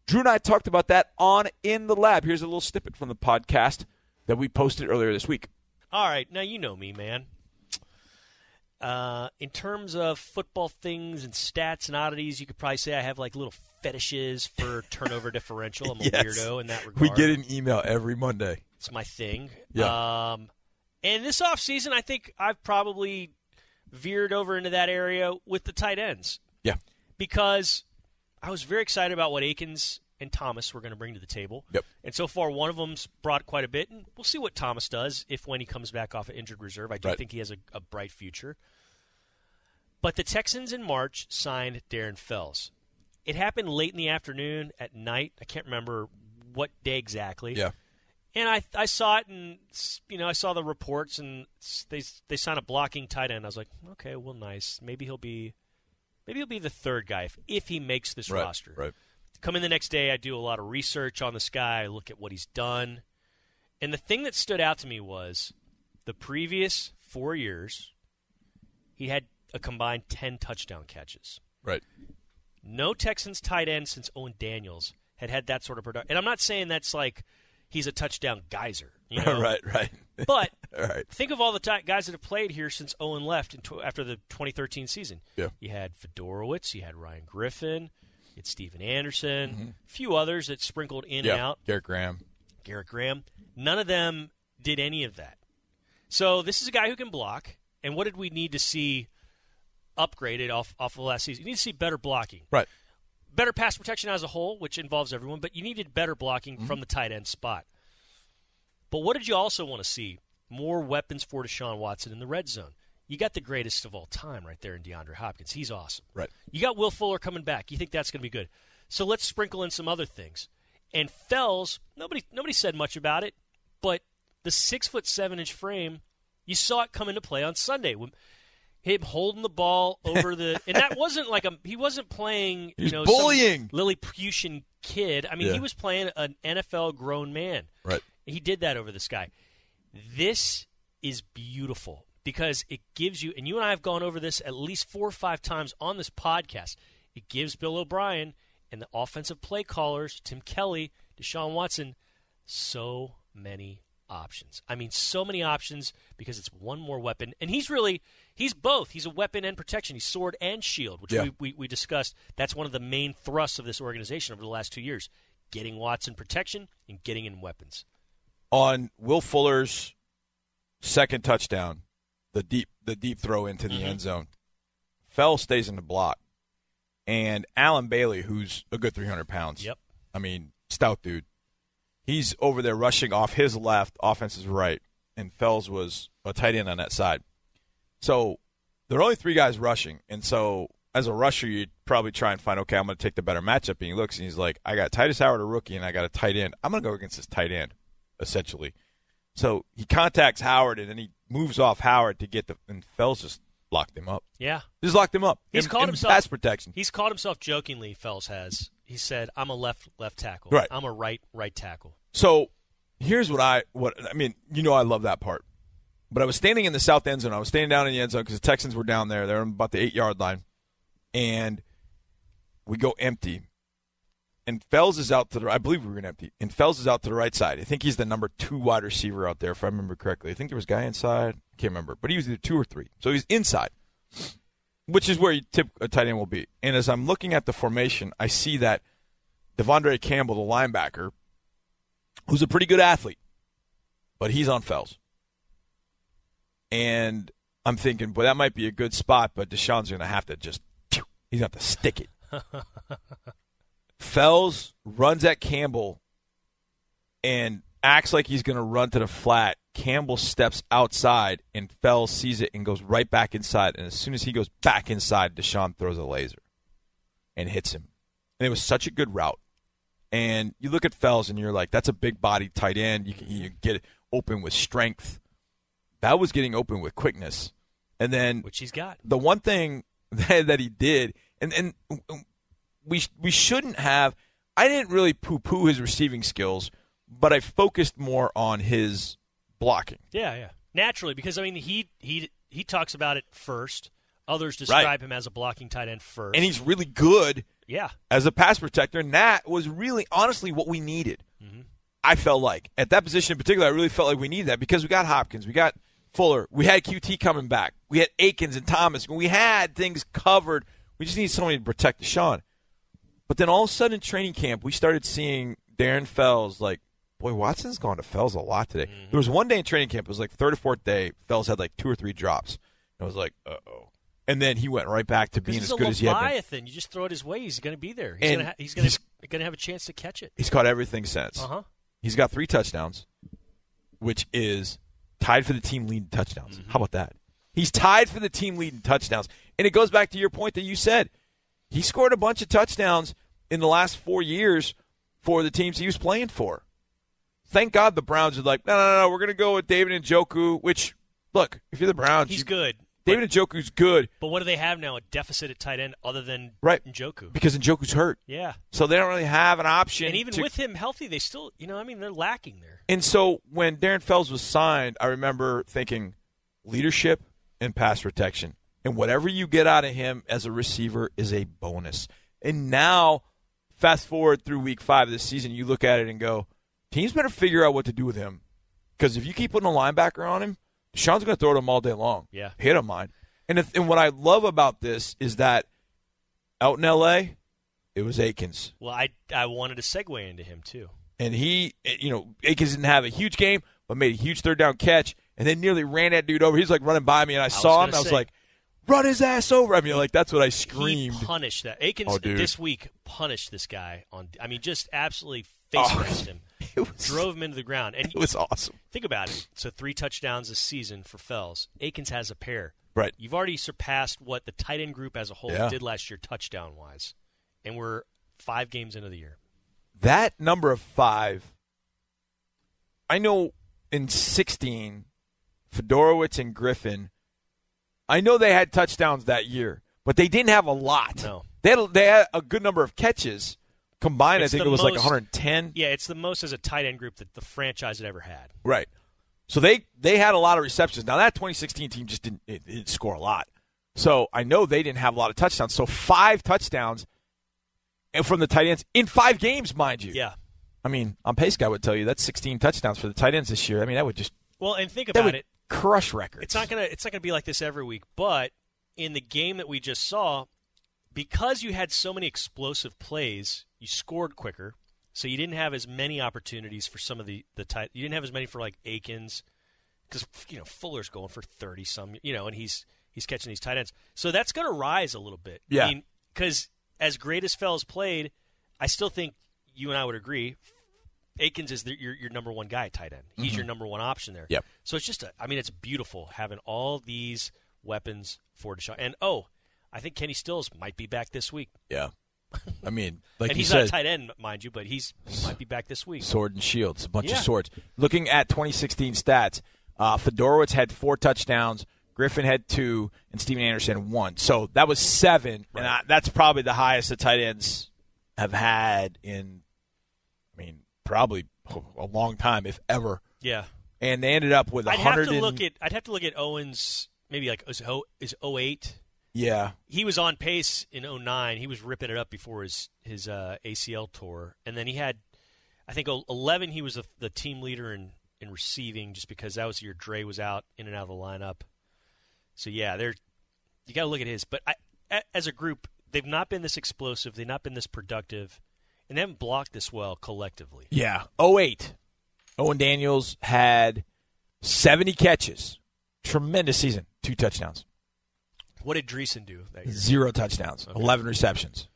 Drew and I talked about that on In the Lab. Here's a little snippet from the podcast that we posted earlier this week. All right, now you know me, man. Uh, in terms of football things and stats and oddities, you could probably say I have like little fetishes for turnover differential. I'm a Yes. weirdo in that regard. We get an email every Monday. It's my thing. Yeah. Um, and this offseason, I think I've probably veered over into that area with the tight ends. Yeah. Because I was very excited about what Akins and Thomas we're going to bring to the table. Yep. And so far, one of them's brought quite a bit, and we'll see what Thomas does if when he comes back off of injured reserve. I do Right. think he has a, a bright future. But the Texans in March signed Darren Fells. It happened late in the afternoon at night. I can't remember what day exactly. Yeah. And I I saw it and you know I saw the reports and they they signed a blocking tight end. I was like, okay, well, nice. Maybe he'll be maybe he'll be the third guy if, if he makes this Right, roster. right. Come in the next day, I do a lot of research on this guy, I look at what he's done, and the thing that stood out to me was the previous four years, he had a combined ten touchdown catches. Right. No Texans tight end since Owen Daniels had had that sort of production. And I'm not saying that's like he's a touchdown geyser. You know? right, right. But right. think of all the ti guys that have played here since Owen left tw- after the 2013 season. Yeah. You had Fiedorowicz, you had Ryan Griffin, It's Stephen Anderson, a few others that sprinkled in yeah, and out. Garrett Graham. Garrett Graham. None of them did any of that. So this is a guy who can block. And what did we need to see upgraded off off of last season? You need to see better blocking, Right. better pass protection as a whole, which involves everyone. But you needed better blocking Mm-hmm. from the tight end spot. But what did you also want to see? More weapons for Deshaun Watson in the red zone. You got the greatest of all time right there in DeAndre Hopkins. He's awesome. Right. You got Will Fuller coming back. You think that's going to be good. So let's sprinkle in some other things. And Fells, nobody nobody said much about it, but the six foot seven inch frame, you saw it come into play on Sunday. When him holding the ball over the and that wasn't like a he wasn't playing He's you know bullying. Lilliputian kid. I mean Yeah. he was playing an NFL grown man. Right. He did that over this guy. This is beautiful because it gives you, and you and I have gone over this at least four or five times on this podcast. It gives Bill O'Brien and the offensive play callers, Tim Kelly, Deshaun Watson, so many options. I mean, so many options because it's one more weapon. And he's really, he's both. He's a weapon and protection. He's sword and shield, which Yeah. we, we, we discussed. That's one of the main thrusts of this organization over the last two years getting Watson protection and getting in weapons. on Will Fuller's second touchdown, the deep the deep throw into the Mm-hmm. end zone. Fell stays in the block, and Allen Bailey, who's a good 300 pounds. Yep. I mean, stout dude. He's over there rushing off his left, offense is right, and Fells was a tight end on that side. So there are only three guys rushing, and so as a rusher, you'd probably try and find, okay, I'm going to take the better matchup. And he looks and he's like, I got Tytus Howard, a rookie, and I got a tight end. I'm going to go against this tight end, essentially. So he contacts Howard, and then he moves off Howard to get the, and Fells just locked him up. Yeah. Just locked him up. He's in, called in himself pass protection. He's called himself jokingly. Fells has. He said, "I'm a left left tackle. Right. I'm a right right tackle." So here's what I what I mean. You know I love that part, but I was standing in the south end zone. I was standing down in the end zone because the Texans were down there. They're about the eight yard line, and we go empty. And Fells is out to the. I believe we were going to empty. And Fells is out to the right side. I think he's the number two wide receiver out there, if I remember correctly. I think there was a guy inside. I can't remember, but he was either two or three. So he's inside, which is where you tip a tight end will be. And as I'm looking at the formation, I see that De'Vondre Campbell, the linebacker, who's a pretty good athlete, but he's on Fells. And I'm thinking, boy, that might be a good spot, but Deshaun's going to have to just, he's going to have to stick it. Fells runs at Campbell and acts like he's going to run to the flat. Campbell steps outside, and Fells sees it and goes right back inside. And as soon as he goes back inside, Deshaun throws a laser and hits him. And it was such a good route. And you look at Fells, and you're like, that's a big body tight end. You can you get open with strength. That was getting open with quickness. And then Which he's got. the one thing that, that he did, and and we we shouldn't have. I didn't really poo poo his receiving skills, but I focused more on his blocking. Yeah, yeah. Naturally, because I mean, he he he talks about it first. Others describe Right. him as a blocking tight end first. And he's really good yeah. as a pass protector, and that was really honestly what we needed. Mm-hmm. I felt like at that position in particular, I really felt like we needed that because we got Hopkins, we got Fuller, we had QT coming back, we had Akins and Thomas, and we had things covered. We just need somebody to protect Deshaun. But then all of a sudden in training camp, we started seeing Darren Fells like, boy, Watson's gone to Fells a lot today. There was one day in training camp, it was like third or fourth day, Fells had like two or three drops. And I was like, uh oh. And then he went right back to being as good as he had been. leviathan. You just throw it his way. He's going to be there. He's going to ha- he's going he's- to have a chance to catch it. He's caught everything since. Uh huh. He's got three touchdowns, which is tied for the team lead in touchdowns. Mm-hmm. How about that? He's tied for the team lead in touchdowns. And it goes back to your point that you said. He scored a bunch of touchdowns in the last four years for the teams he was playing for. Thank God the Browns are like, no, no, no, we're going to go with David Njoku, which, look, if you're the Browns, He's you- good. David Njoku's good, But what do they have now? A deficit at tight end other than right? Njoku. Because Njoku's hurt. Yeah. So they don't really have an option. And even to- with him healthy, they still, you know, I mean, they're lacking there. And so when Darren Fells was signed, I remember thinking leadership and pass protection. And whatever you get out of him as a receiver is a bonus. And now, fast forward through week five of this season, you look at it and go, teams better figure out what to do with him. Because if you keep putting a linebacker on him, Sean's going to throw it him all day long. Yeah. Hit him mine. And, if, and what I love about this is that out in L.A., it was Akins. Well, I I wanted to segue into him too. And he, you know, Akins didn't have a huge game, but made a huge third down catch, and then nearly ran that dude over. He's like running by me, and I, saw him. I was say- like, "Run his ass over!" I mean, like that's what I screamed. He punished that. Akins Oh, this week punished this guy on. I mean, just absolutely oh. face Oh, him, it was- drove him into the ground, and It was awesome. Think about it. So three touchdowns this season for Fells. Akins has a pair. Right. You've already surpassed what the tight end group as a whole Yeah. did last year, touchdown wise, and we're five games into the year. That number of five, I know in 16, Fiedorowicz and Griffin, I know they had touchdowns that year, but they didn't have a lot. No. They had, they had a good number of catches. Combined, It's I think it was like 110. Yeah, it's the most as a tight end group that the franchise had ever had. Right. So they they had a lot of receptions. Now that 2016 team just didn't it, it didn't score a lot. So I know they didn't have a lot of touchdowns. So five touchdowns and from the tight ends in five games, mind you. Yeah. I mean, on pace guy would tell you that's 16 touchdowns for the tight ends this year. I mean, that would just Well, and think about would it. Crush records. It's not gonna it's not gonna be like this every week, but in the game that we just saw, because you had so many explosive plays, you scored quicker. So you didn't have as many opportunities for some of the the tight. You didn't have as many for like Akins, because you know Fuller's going for thirty some, you know, and he's he's catching these tight ends. So that's going to rise a little bit. Yeah. I mean, because as great as Fells played, I still think you and I would agree. Akins is the, your your number one guy tight end. He's Mhm. your number one option there. Yep. So it's just, a, I mean, it's beautiful having all these weapons for Deshaun. And oh, I think Kenny Stills might be back this week. Yeah. I mean, like and he's said, not a tight end, mind you, but he's he might be back this week. sword and shields, a bunch Yeah. of swords. Looking at 2016 stats, uh, Fiedorowicz had four touchdowns, Griffin had two, and Stephen Anderson one. So that was seven, and I, that's probably the highest the tight ends have had in, probably a long time, if ever. Yeah. And they ended up with a I'd have hundred. to look at I'd have to look at Owens maybe like is is 08. Yeah. He was on pace in 09. He was ripping it up before his his uh, ACL tour, and then he had, I think 11. He was the the team leader in in receiving just because that was the year Dre was out in and out of the lineup. So yeah, they're you got to look at his. But I, as a group, they've not been this explosive. They've not been this productive, and they haven't blocked this well collectively. Yeah. 08. Owen Daniels had 70 catches. Tremendous season. Two touchdowns. What did Dreessen do that year? Zero touchdowns. 11 receptions.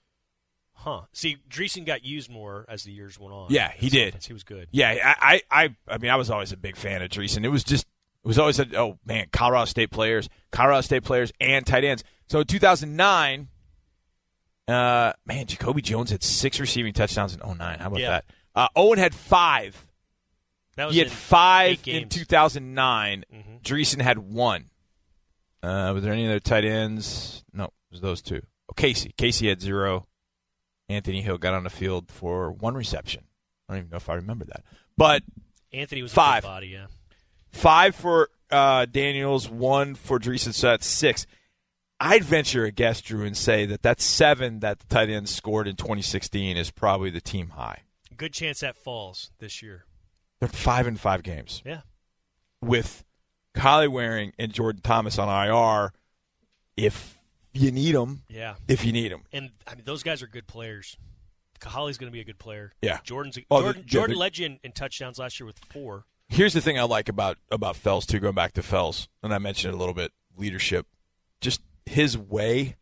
Huh. See, Dreessen got used more as the years went on. Yeah, he did. offense, He was good. Yeah, I, I, I, I mean, I was always a big fan of Dreessen. It was just, it was always a, oh man, Colorado State players, Colorado State players, and tight ends. So in 2009, uh, man, Jacoby Jones had six receiving touchdowns in 09. How about Yeah. that? Uh, Owen had five. That was he had in five in games. 2009. Mhm. Dreessen had one. Uh, was there any other tight ends? No, it was those two. Oh, Casey. Casey had zero. Anthony Hill got on the field for one reception. I don't even know if I remember that. But Anthony was five. body, yeah. Five for uh, Daniels, one for Dreessen, so that's six. I'd venture a guess, Drew, and say that that seven that the tight ends scored in 2016 is probably the team high. Good chance that falls this year. They're five in five games. Yeah. With Kahale Warring and Jordan Thomas on IR, if you need them, Yeah. if you need them. And I mean, those guys are good players. Kahale's going to be a good player. Yeah. Jordan's a, Oh, the- Jordan, yeah, Jordan the- led you in, in touchdowns last year with four. Here's the thing I like about about Fells too. Going back to Fells, and I mentioned it a little bit. Leadership, just his way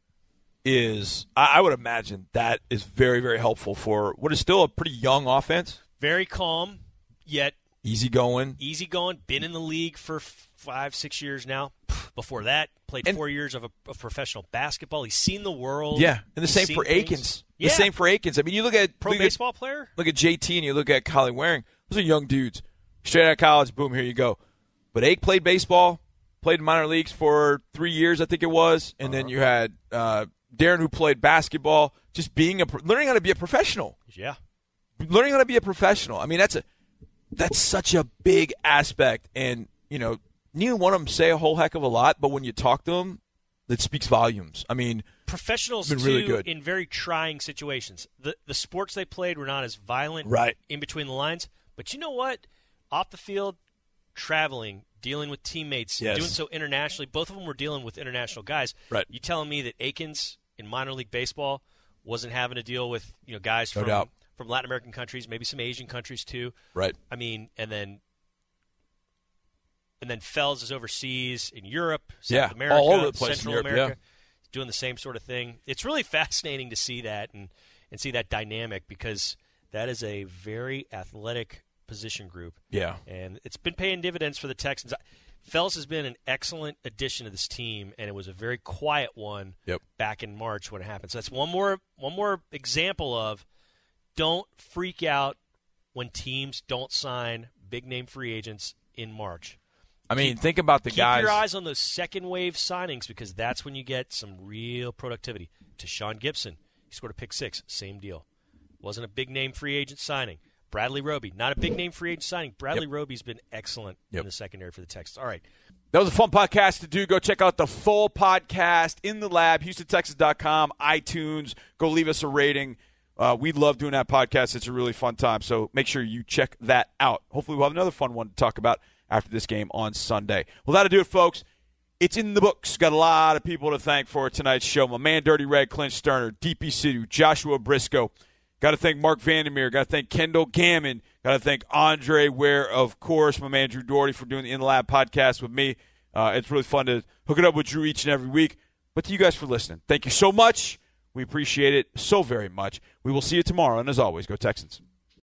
is. I, I would imagine that is very very helpful for what is still a pretty young offense. Very calm, yet Easy going. easy going. Been in the league for five, six years now. Before that, played four years of, a, of professional basketball. He's seen the world. Yeah, and the He's same for. Akins. Yeah. The same for Akins. I mean, you look at Pro look baseball at, player? Look at JT and you look at Kahale Warring. Those are young dudes, straight out of college. Boom, here you go. But Ake played baseball, played in minor leagues for three years, I think it was, and then you had uh, Darren who played basketball. Just being a learning how to be a professional, Yeah. learning how to be a professional. I mean, that's a that's such a big aspect, and you know, neither one of them say a whole heck of a lot, but when you talk to them, it speaks volumes. I mean, professionals been really too, good. in very trying situations. The the sports they played were not as violent Right. in between the lines. But you know what? Off the field, traveling, dealing with teammates, Yes. doing so internationally. Both of them were dealing with international guys. Right. You telling me that Akins in minor league baseball wasn't having to deal with you know guys No from doubt. from Latin American countries, maybe some Asian countries too. Right. I mean, and then and then Fells is overseas in Europe, South Yeah, America, all over the place Central Europe, America, yeah. doing the same sort of thing. It's really fascinating to see that and and see that dynamic because that is a very athletic position group. Yeah. and it's been paying dividends for the Texans. Fells has been an excellent addition to this team, and it was a very quiet one Yep. back in March when it happened. So that's one more one more example of don't freak out when teams don't sign big name free agents in March. I mean, think about the Keep guys. Keep your eyes on those second wave signings because that's when you get some real productivity. Tashaun Gipson, he scored a pick six, same deal. Wasn't a big name free agent signing. Bradley Roby, not a big name free agent signing. Bradley Roby's been excellent Yep. in the secondary for the Texans. All right. That was a fun podcast to do. Go check out the full podcast in the lab, HoustonTexans.com, iTunes. Go leave us a rating. Uh, we love doing that podcast. It's a really fun time. So make sure you check that out. Hopefully, we'll have another fun one to talk about after this game on Sunday. Well, that'll do it, folks. It's in the books. Got a lot of people to thank for tonight's show. My man, Dirty Red, Clint Stoerner, DP Sidhu, Joshua Brisco. Got to thank Marc Vandermeer. Got to thank Kendall Gammon. Got to thank Andre Ware, of course, my man Drew Doherty for doing the In the Lab podcast with me. Uh, it's really fun to hook it up with Drew each and every week. But to you guys for listening, thank you so much. We appreciate it so very much. We will see you tomorrow. And as always, go Texans.